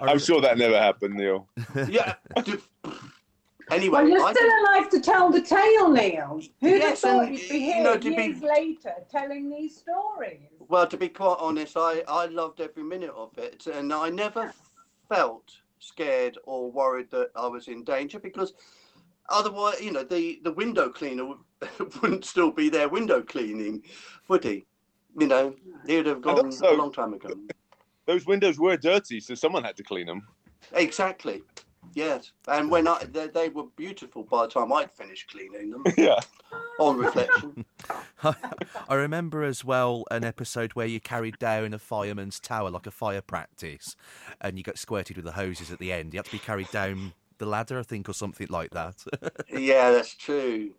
(laughs) I'm sure that never happened, Neil. (laughs) Yeah. anyway, Well, you're I still did- alive to tell the tale, Neil. Who'd Yes, have thought and, you'd be you here know, to be- years later telling these stories? Well, to be quite honest, I, I loved every minute of it, and I never felt scared or worried that I was in danger because otherwise, you know, the, the window cleaner would- (laughs) wouldn't still be there window cleaning, would he? You know, he would have gone also- a long time ago. Those windows were dirty, so someone had to clean them. Exactly. Yes, and when I they, they were beautiful by the time I'd finished cleaning them. (laughs) yeah. On reflection, (laughs) I remember as well an episode where you carried down a fireman's tower like a fire practice, and you got squirted with the hoses at the end. You had to be carried down the ladder, I think, or something like that. (laughs) yeah, that's true.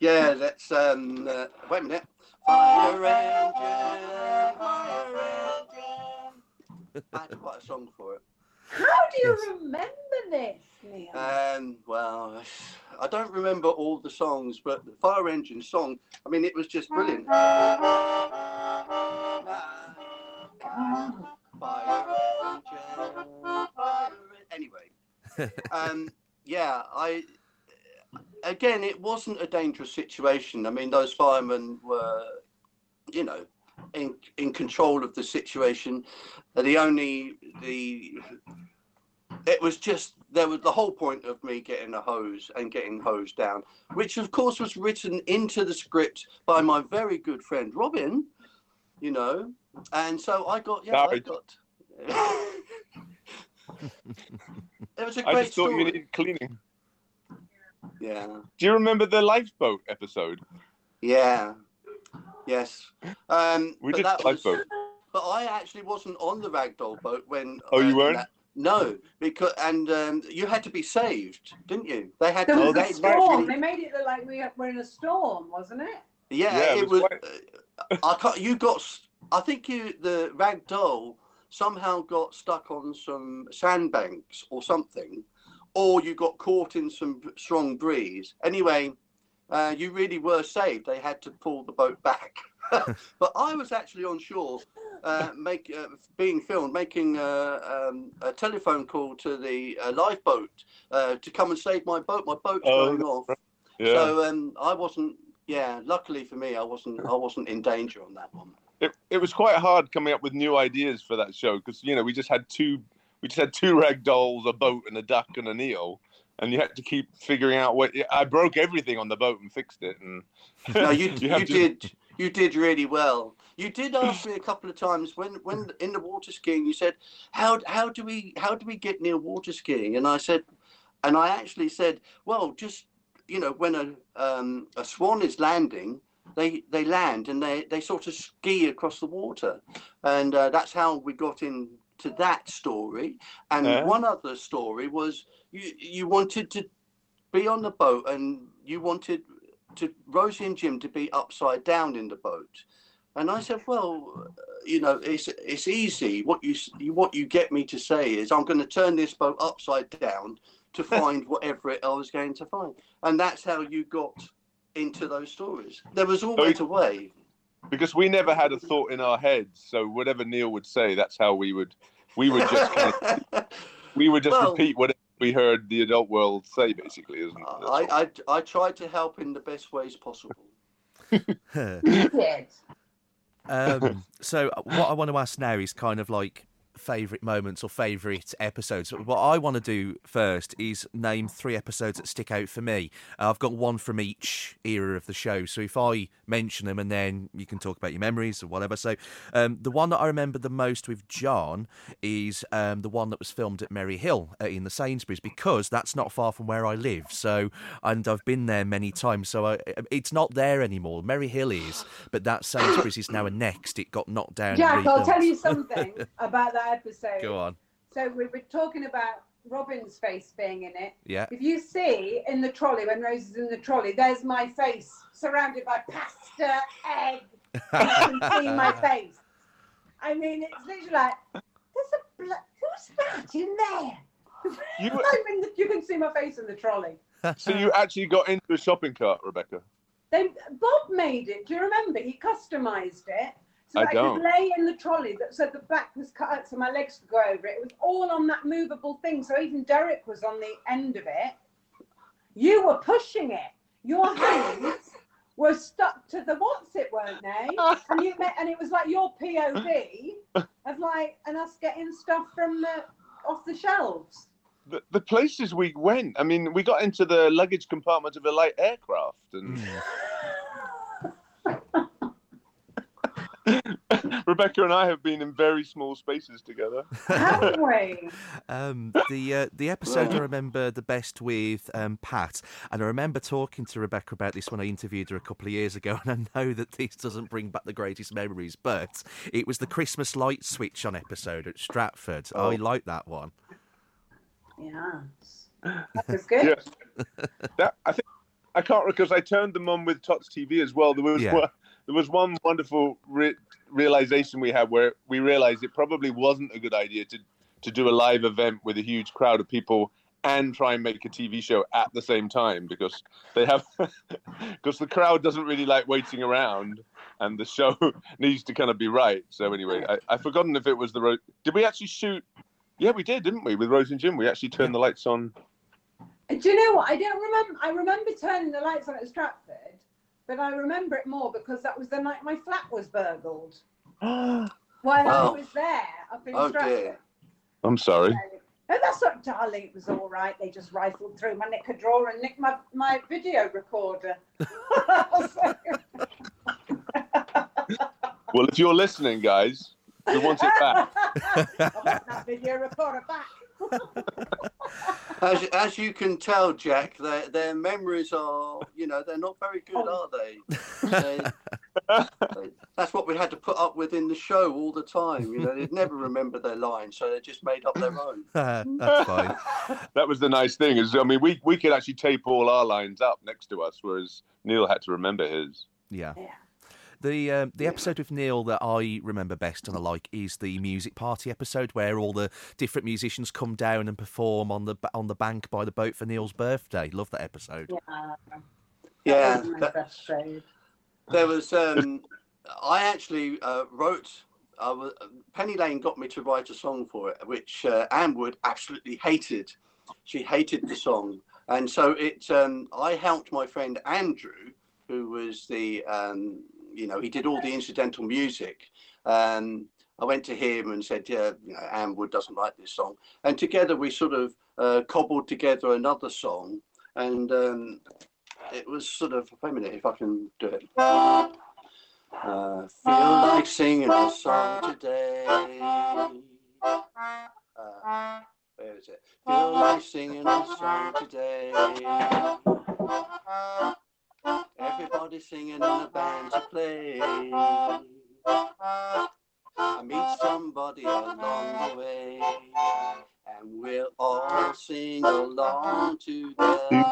Yeah, that's um. Uh, wait a minute. Fire engine, fire engine. I had quite a song for it. How do you Yes. remember this, Neil? Um, well, I don't remember all the songs, but the fire engine song. I mean, it was just brilliant. Fire engine, fire en- Anyway, um, yeah, I again, it wasn't a dangerous situation. I mean, those firemen were, you know, in in control of the situation. The only the it was just there was the whole point of me getting a hose and getting hosed down, which of course was written into the script by my very good friend Robin, you know, and so I got yeah, I got. (laughs) (laughs) it was a I great just thought story. you needed cleaning. Yeah, Do you remember the lifeboat episode? yeah, yes. Um, We but did that was- lifeboat. But I actually wasn't on the ragdoll boat when. Oh, you uh, weren't? that- no, because and um, you had to be saved, didn't you? They had There to. was they, a storm. actually- They made it look like we were in a storm, wasn't it? Yeah, Yeah, it, it was. was uh, I can't. You got. I think you the rag doll somehow got stuck on some sandbanks or something, or you got caught in some strong breeze. Anyway, uh, you really were saved. They had to pull the boat back. (laughs) but I was actually on shore, uh, make uh, being filmed, making uh, um, a telephone call to the uh, lifeboat uh, to come and save my boat. My boat's Oh, going off. Yeah. So um, I wasn't. Yeah, luckily for me, I wasn't. I wasn't in danger on that one. It, it was quite hard coming up with new ideas for that show because you know we just had two we just had two rag dolls, a boat, and a duck and an eel, and you had to keep figuring out what. I broke everything on the boat and fixed it, and (laughs) No, you (laughs) you, have to- did you did really well. You did ask me a couple of times when when (laughs) in the water skiing. You said, "How how do we how do we get near water skiing?" And I said, and I actually said, "Well, just you know, when a um, a swan is landing." They, they land and they, they sort of ski across the water, and uh, that's how we got into that story. And Yeah. one other story was you you wanted to be on the boat and you wanted to Rosie and Jim to be upside down in the boat. And I said, well, you know, it's it's easy. What you you- what you get me to say is, I'm going to turn this boat upside down to (laughs) find whatever it I was going to find, and that's how you got into those stories. There was always a way. because we never had a thought in our heads, so whatever Neil would say, that's how we would we would just kind of, (laughs) we would just Well- repeat whatever we heard the adult world say, basically, isn't it? I, I I tried to help in the best ways possible. (laughs) (laughs) You did. Um, so what I want to ask now is kind of like favorite moments or favorite episodes. What I want to do first is name three episodes that stick out for me. Uh, I've got one from each era of the show, so if I mention them and then you can talk about your memories or whatever. So um, the one that I remember the most with John is um, the one that was filmed at Merry Hill uh, in the Sainsbury's because that's not far from where I live. So and I've been there many times. So I, it's not there anymore. Merry Hill is, but that Sainsbury's is now a next. It got knocked down. Jack, I'll tell you (laughs) something about that episode. Go on. So we were talking about Robin's face being in it. Yeah. If you see in the trolley, when Rose is in the trolley, there's my face surrounded by pasta, egg. You can see my face. I mean, it's literally like, there's a blo- who's that in there? You, (laughs) I'm the, you can see my face in the trolley. so you actually got into a shopping cart, Rebecca? They, Bob made it. Do you remember? He customized it so I I, don't. could lay in the trolley. That said the back was cut out so my legs could go over it. It was all on that movable thing. So even Derek was on the end of it. You were pushing it. Your hands (laughs) were stuck to the what's it, weren't they? And you met, and it was like your POV of like and us getting stuff from the off the shelves. The, the places we went, I mean, we got into the luggage compartment of a light aircraft, and (laughs) (laughs) Rebecca and I have been in very small spaces together. Haven't (laughs) we? Um, the uh, the episode I remember the best with um, Pat, and I remember talking to Rebecca about this when I interviewed her a couple of years ago. (laughs) And I know that this doesn't bring back the greatest memories, but it was the Christmas light switch on episode at Stratford. I Oh. like that one. Yeah. That was good. Yeah. that I think I can't because I turned them on with Tots TV as well. There was Yeah. one, there was one wonderful re- realization we had where we realized it probably wasn't a good idea to to do a live event with a huge crowd of people and try and make a TV show at the same time because they have (laughs) because the crowd doesn't really like waiting around and the show (laughs) needs to kind of be right. So anyway, I, I've forgotten if it was the ro- did we actually shoot? Yeah, we did, didn't we? With Rose and Jim, we actually turned the lights on. Do you know what? I don't remember. I remember turning the lights on at Stratford, but I remember it more because that was the night my flat was burgled (gasps) while I was there up in Oh, Stratford. dear. I'm sorry. Oh, that's not, darling. It was all right. They just rifled through my knicker drawer and nicked my, my video recorder. (laughs) Well, if you're listening, guys, we want it back. (laughs) I want that video recorder back. As, as you can tell, Jack, their, their memories are, you know, they're not very good, are they? they? they- That's what we had to put up with in the show all the time. You know, they'd never remember their lines, so they just made up their own. (laughs) That's fine. that was the nice thing. Is I mean, we we could actually tape all our lines up next to us, whereas Neil had to remember his. Yeah. Yeah. The um, the episode with Neil that I remember best and I like is the music party episode where all the different musicians come down and perform on the on the bank by the boat for Neil's birthday. Love that episode. Yeah. Yeah, That was my that- best. There was. Um, I actually uh, wrote. I was, Penny Lane got me to write a song for it, which uh, Anne Wood absolutely hated. She hated the song, and so it. Um, I helped my friend Andrew, who was the. Um, you know, he did all the incidental music. Um, I went to him and said, "Yeah, you know, Anne Wood doesn't like this song," and together we sort of uh, cobbled together another song, and um, it was sort of. Wait a minute, if I can do it. Uh, feel like singing a song today. Uh, where is it? Feel like singing a song today. Everybody singing and the band to play. I meet somebody along the way, and we'll all sing along together.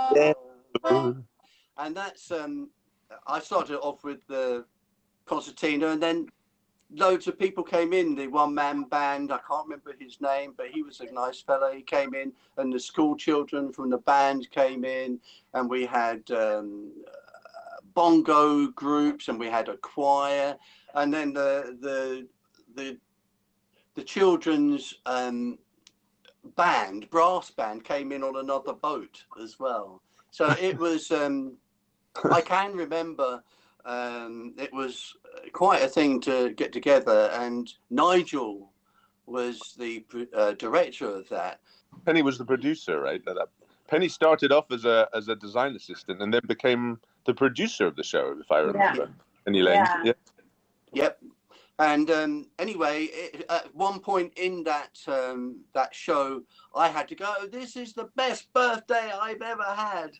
And that's um, I started off with the concertina, and then loads of people came in. The one man band, I can't remember his name, but he was a nice fellow. He came in, and the school children from the band came in, and we had um, bongo groups, and we had a choir, and then the the the the children's um, band, brass band, came in on another boat as well. So it (laughs) was. Um, I can remember um, it was quite a thing to get together, and Nigel was the uh, director of that. Penny was the producer, right? Penny started off as a as a design assistant and then became the producer of the show, if I remember. Penny Lane. Yeah. Yeah. Yep. And um, anyway, it, at one point in that um, that show, I had to go. This is the best birthday I've ever had,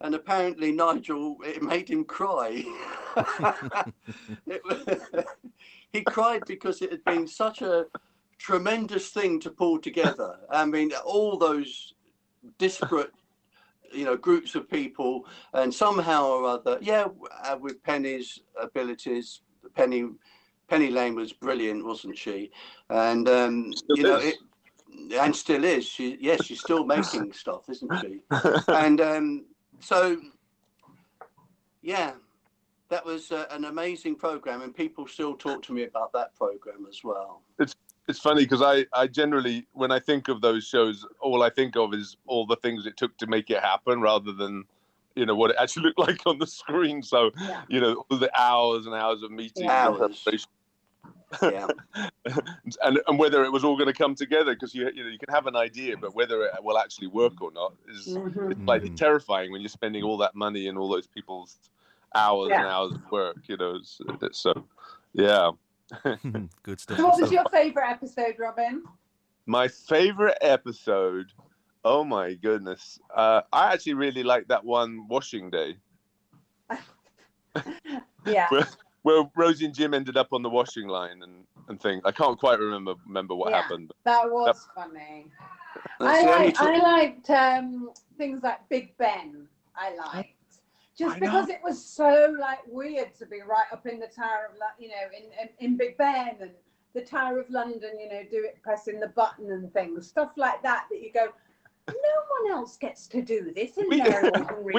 and apparently Nigel it made him cry. (laughs) It (laughs) he cried because it had been such a tremendous thing to pull together. I mean, all those disparate, you know, groups of people, and somehow or other, yeah, uh, with Penny's abilities, Penny Penny Lane was brilliant, wasn't she? And um, Still you know, it, and still is. She yes, she's still (laughs) making stuff, isn't she? (laughs) And um, so, yeah, that was uh, an amazing program, and people still talk to me about that program as well. it's funny because I, I generally when I think of those shows, all I think of is all the things it took to make it happen, rather than you know what it actually (laughs) looked like on the screen. So Yeah. you know all the hours and hours of meetings, and Hours. preparation, (laughs) Yeah, (laughs) and and whether it was all going to come together because you you know you can have an idea, but whether it will actually work or not is Mhm. it's slightly Mm. terrifying when you're spending all that money and all those people's hours and hours of work. You know, it's, it's so yeah. Good stuff. So, (laughs) what was your favourite episode, Robin? My favorite episode. Oh my goodness! Uh, I actually really like that one, Washing Day, (laughs) Yeah. where Rosie and Jim ended up on the washing line and, and things. I can't quite remember remember what Yeah. happened. That was funny. That's I, like, t- I liked um, things like Big Ben. I liked just because it was so like weird to be right up in the Tower of, Lo- you know, in, in in Big Ben and the Tower of London. You know, do it pressing the button and things, stuff like that. That you go, no one else gets to do this in We- their ordinary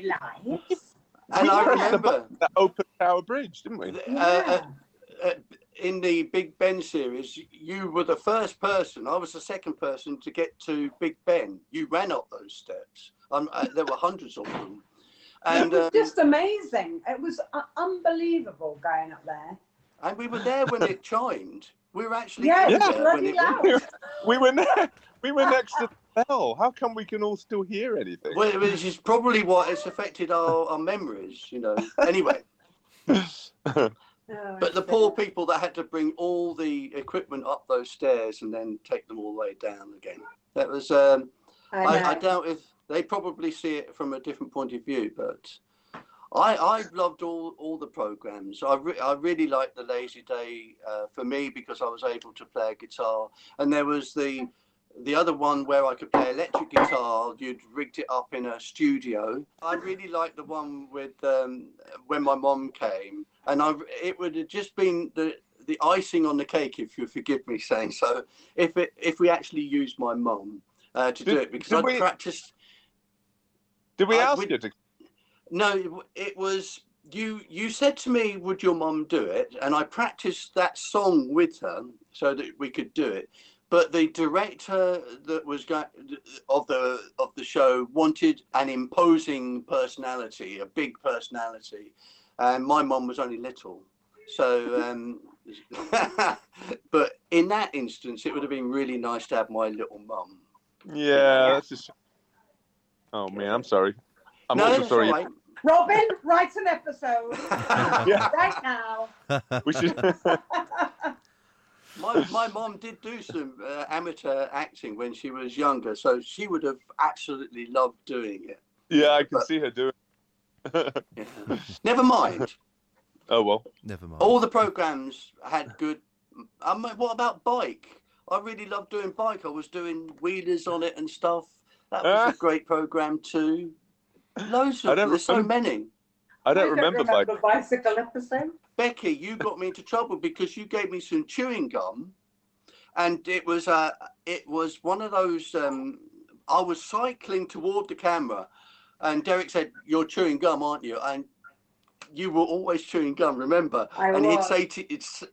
lives. and I (laughs) pressed the remember that open Tower Bridge, didn't we? uh, Yeah. uh, uh, in the Big Ben series, you were the first person. I was the second person to get to Big Ben. You ran up those steps. Um, uh, there were hundreds of them, and it was um, just amazing. It was uh, unbelievable going up there. and we were there when it (laughs) chimed. We were actually Yeah, in it's there when it- we were ne- we were next to (laughs) the bell. How come we can all still hear anything? Well, which is probably what has affected our, our memories, you know. Anyway, Oh, (laughs) but the poor people that had to bring all the equipment up those stairs and then take them all the way down again. That was, um, I, I, I doubt if they probably see it from a different point of view, but I, I loved all, all the programs. I, re- I really liked the Lazy Day uh, for me because I was able to play a guitar, and there was the the other one where I could play electric guitar. You'd rigged it up in a studio. I really liked the one with um, when my mom came, and I it would have just been the the icing on the cake, if you forgive me saying so. If it if we actually used my mum uh, to do it because I'd practiced. Did we I- ask we- you to? No, it was you. You said to me, "Would your mum do it?" And I practiced that song with her so that we could do it. But the director that was going of the of the show wanted an imposing personality, a big personality, and my mum was only little. So, um, (laughs) but in that instance, it would have been really nice to have my little mum. Yeah, that's just. Oh man, I'm sorry. I'm no, also that's sorry. all right. Robin, write an episode (laughs) Yeah, right now. we should. My my mom did do some uh, amateur acting when she was younger, so she would have absolutely loved doing it. yeah, I can see her doing. it. Yeah. Never mind. (laughs) oh well. Never mind. All the programs had good. Um, what about bike? I really loved doing bike. I was doing wheelers on it and stuff. That was a (laughs) great program too. Loads of don't there's so many. I don't remember, bike. bicycle episode. Becky, you got me into trouble because you gave me some chewing gum, and it was uh, it was one of those. Um, I was cycling toward the camera, and Derek said, "You're chewing gum, aren't you?" And you were always chewing gum. Remember? I and he'd say, to, "It's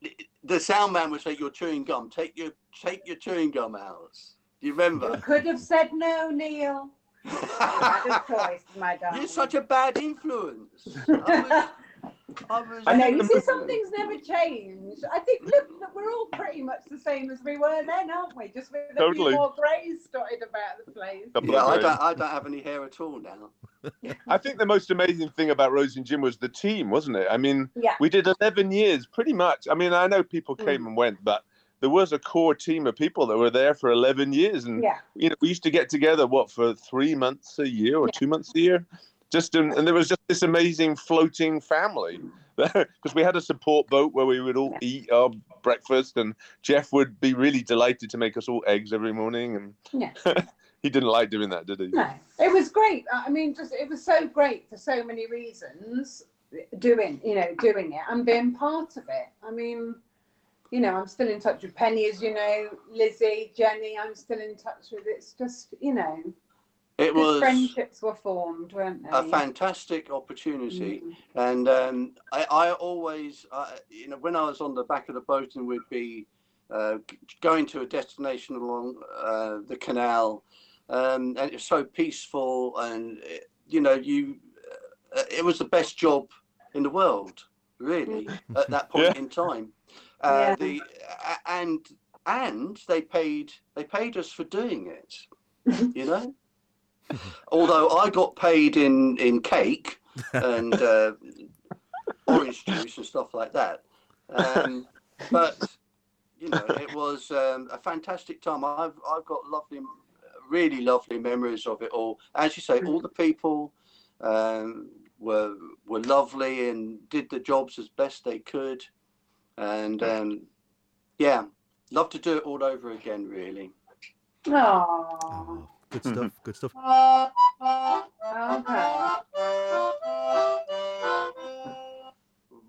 the sound man would say, "You're chewing gum. Take your take your chewing gum out." Do you You remember? could have said no, Neil. (laughs) choice, my darling. You're such a bad influence. (laughs) I was, I was I know. You see, some things never change. I think look, look, we're all pretty much the same as we were then, aren't we? Just with a Totally. few more greys dotted about the place. Couple Yeah, I don't, I don't have any hair at all now. (laughs) I think the most amazing thing about Rose and Jim was the team, wasn't it? I mean, Yeah. we did 11 years, pretty much. I mean, I know people came Mm. and went, but there was a core team of people that were there for 11 years. And, Yeah. you know, we used to get together, what, for three months a year or Yeah. two months a year? Just in, and there was just this amazing floating family (laughs) because we had a support boat where we would all Yeah. eat our breakfast, and Jeff would be really delighted to make us all eggs every morning. And Yeah. (laughs) he didn't like doing that, did he? No, it was great. I mean, just it was so great for so many reasons. Doing, you know, doing it and being part of it. I mean, you know, I'm still in touch with Penny, as you know, Lizzie, Jenny. I'm still in touch with. It's just, you know, It was friendships were formed, weren't they? a fantastic opportunity, Mm. and um, I, I always, uh, you know, when I was on the back of the boat and we'd be uh, going to a destination along uh, the canal, um, and it was so peaceful, and it, you know, you, uh, it was the best job in the world, really, at that (laughs) point Yeah. in time. Uh, Yeah. The and and they paid they paid us for doing it, you know. (laughs) Although I got paid in in cake and uh, orange juice and stuff like that, um, but you know it was um, a fantastic time. I've I've got lovely, really lovely memories of it all. As you say, all the people um, were were lovely and did the jobs as best they could, and um, yeah, love to do it all over again. Really. Aww. Oh, good stuff. (laughs) Good stuff. Okay.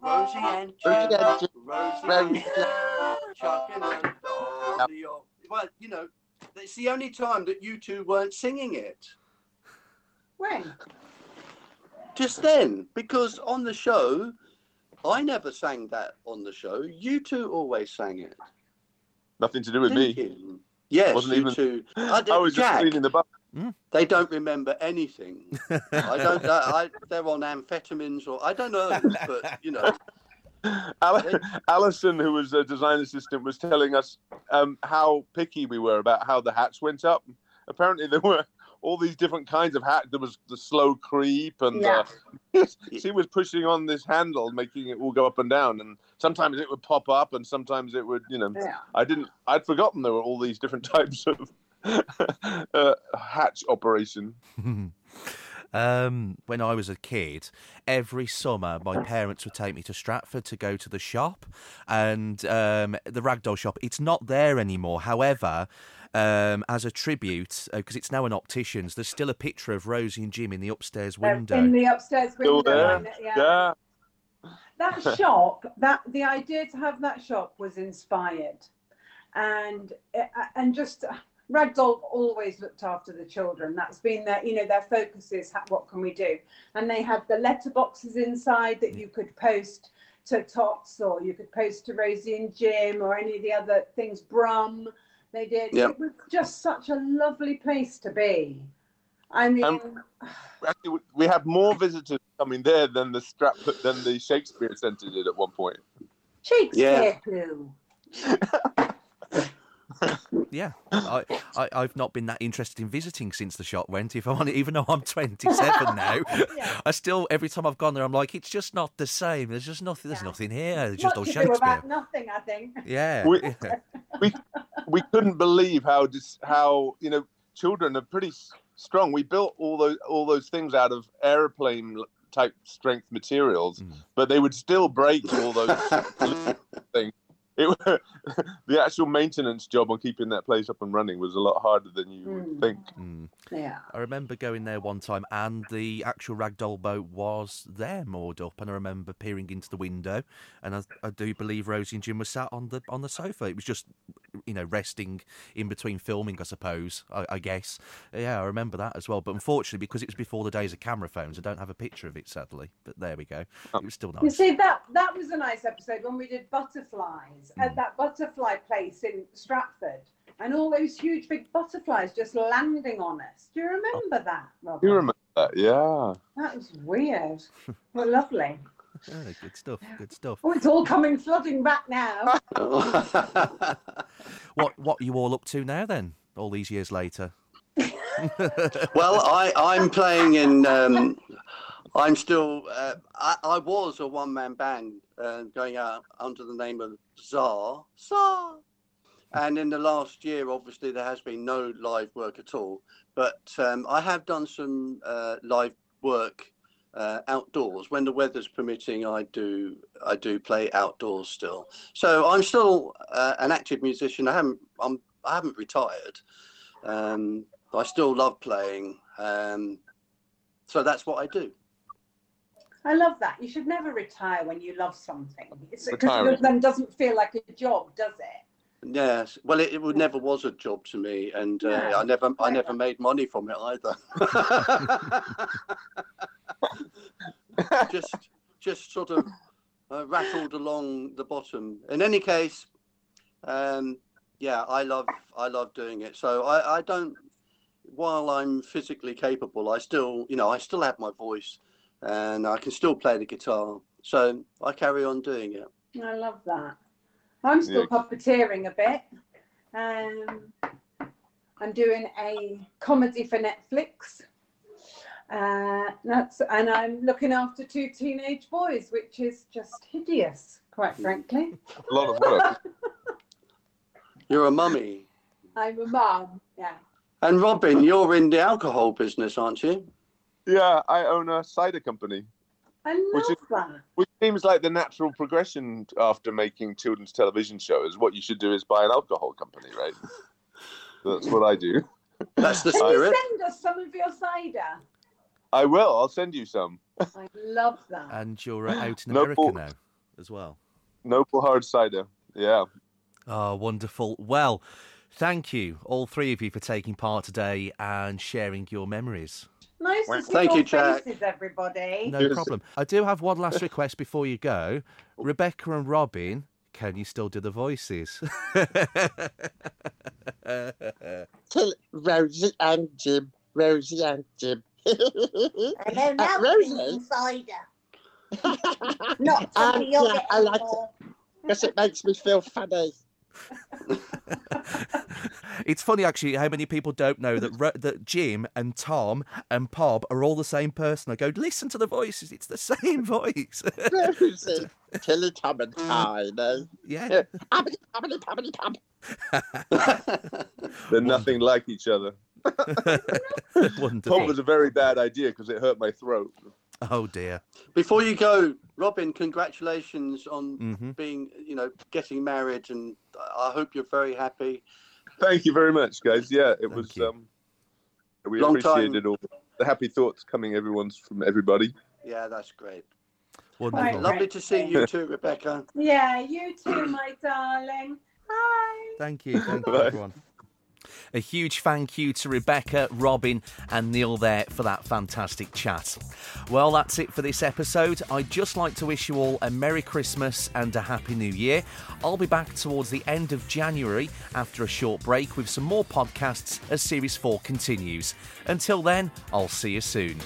Rosie and Rosie Jack, and Jack, Rosie Rosie. and Chuck and Dolly. Well, you know, it's the only time that you two weren't singing it. When? Just then, because on the show, I never sang that on the show. You two always sang it. Nothing to do with didn't me. you? Yes, Wasn't you even- two. (laughs) I, I was just Jack, cleaning the bar. they don't remember anything. I don't. I, (laughs) I, they're on amphetamines or I don't know, but you know. (laughs) Al- Alison, who was a design assistant, was telling us um, how picky we were about how the hats went up. Apparently, there were all these different kinds of hats. There was the slow creep, and Yeah. uh, (laughs) she was pushing on this handle, making it all go up and down. And sometimes it would pop up, and sometimes it would, you know. Yeah. I didn't. I'd forgotten there were all these different (laughs) types of uh, hatch operation. (laughs) um, when I was a kid, every summer my parents would take me to Stratford to go to the shop, and um, the ragdoll shop. It's not there anymore. However. Um, as a tribute, because it's now an optician's, there's still a picture of Rosie and Jim in the upstairs window. Uh, In the upstairs Still window. there. yeah. Yeah. that (laughs) shop that the idea to have that shop was inspired and uh, and just uh, ragdoll always looked after the children that's been their you know their focus is what can we do and they had the letterboxes inside that you could post to tots or you could post to rosie and jim or any of the other things brum they did Yeah. it was just such a lovely place to be i mean Um, Actually, we- have more visitors coming there than the Stratford than the Shakespeare Centre did at one point. shakespeare Clue. (laughs) Yeah, I, I, I've not been that interested in visiting since the shop went. If I'm on, even though I'm 27 now, Yeah. I still every time I've gone there, I'm like, it's just not the same. There's just nothing. There's Yeah. nothing here. There's just What all Shakespeare. about nothing, I think. Yeah, We- yeah. We couldn't believe how dis- how you know children are pretty strong. We built all those all those things out of airplane type strength materials, Mm. but they would still break all those (laughs) things. (laughs) It, (laughs) the actual maintenance job on keeping that place up and running was a lot harder than you would Mm. think. Mm. Yeah. I remember going there one time, and the actual ragdoll boat was there moored up, and I remember peering into the window, and I, I do believe Rosie and Jim were sat on the on the sofa. It was just, you know, resting in between filming, I suppose. I, I guess. Yeah, I remember that as well. But unfortunately, because it was before the days of camera phones, I don't have a picture of it, sadly. But there we go. It was still nice. You see that that was a nice episode when we did butterflies At that butterfly place in Stratford, and all those huge big butterflies just landing on us. Do you remember that, Rob? You remember that? Yeah. That was weird. but lovely. (laughs) Yeah, good stuff. Good stuff. Oh, it's all coming flooding back now. (laughs) (laughs) What what are you all up to now then? All these years later. well, I, I'm playing in. Um, I'm still. Uh, I, I was a one man band uh, going out under the name of Czar. Czar. And in the last year, obviously, there has been no live work at all. But um, I have done some uh, live work uh, outdoors when the weather's permitting. I do. I do play outdoors still. So I'm still uh, an active musician. I haven't. I'm. I haven't retired. Um, I still love playing. Um, so that's what I do. I love that. You should never retire when you love something. It's because then doesn't feel like a job, does it? Yes. Well, it, it never was a job to me, and uh, No, I never, I never. never made money from it either. just, just sort of uh, rattled along the bottom. In any case, um, yeah, I love, I love doing it. So I, I don't. While I'm physically capable, I still, you know, I still have my voice, and I can still play the guitar. So I carry on doing it. I love that. I'm still puppeteering a bit. Um, I'm doing a comedy for Netflix. Uh, that's and I'm looking after two teenage boys, which is just hideous, quite frankly. A lot of work. (laughs) You're a mummy. I'm a mum, yeah. And Robin, you're in the alcohol business, aren't you? Yeah, I own a cider company, I Which love is- that. which seems like the natural progression after making children's television shows. What you should do is buy an alcohol company, right? (laughs) That's what I do. That's the Can you send us some of your cider? I will. I'll send you some. I love that. And you're uh, out in (gasps) America fault. now as well. Noble hard cider. Yeah. Oh, wonderful. Well, thank you, all three of you, for taking part today and sharing your memories. Nice Well, to see thank your you, Jack. faces, everybody. No Yes. problem. I do have one last request before you go. Rebecca and Robin, can you still do the voices? (laughs) Tell Rosie and Jim, Rosie and Jim. I don't Uh, know Rosie? drinking cider. (laughs) Not to Um, me, you'll yeah, I like it. more. Because it makes me feel funny. (laughs) It's funny actually how many people don't know that Ro- that Jim and Tom and Pob are all the same person. I go, listen to the voices; it's the same voice. Tilly, Tom, and Tiny. yeah, Pubbity, pubbity, pubbity, pub. They're nothing like each other. (laughs) (laughs) wonderful. Pob was a very bad idea because it hurt my throat. Oh dear. Before you go, Robin, congratulations on hmm being, you know, getting married, and I hope you're very happy. Thank you very much, guys. Yeah, it Thank was. you. Um, we Long time. appreciated all the happy thoughts coming everyone's from everybody. Yeah, that's great. Wonderful. Right. Lovely to see you too, Rebecca. Yeah, you too, my darling. Hi. Thank you. Thank you, everyone. A huge thank you to Rebecca, Robin, and Neil there for that fantastic chat. Well, that's it for this episode. I'd just like to wish you all a Merry Christmas and a Happy New Year. I'll be back towards the end of January after a short break with some more podcasts as Series 4 continues. Until then, I'll see you soon.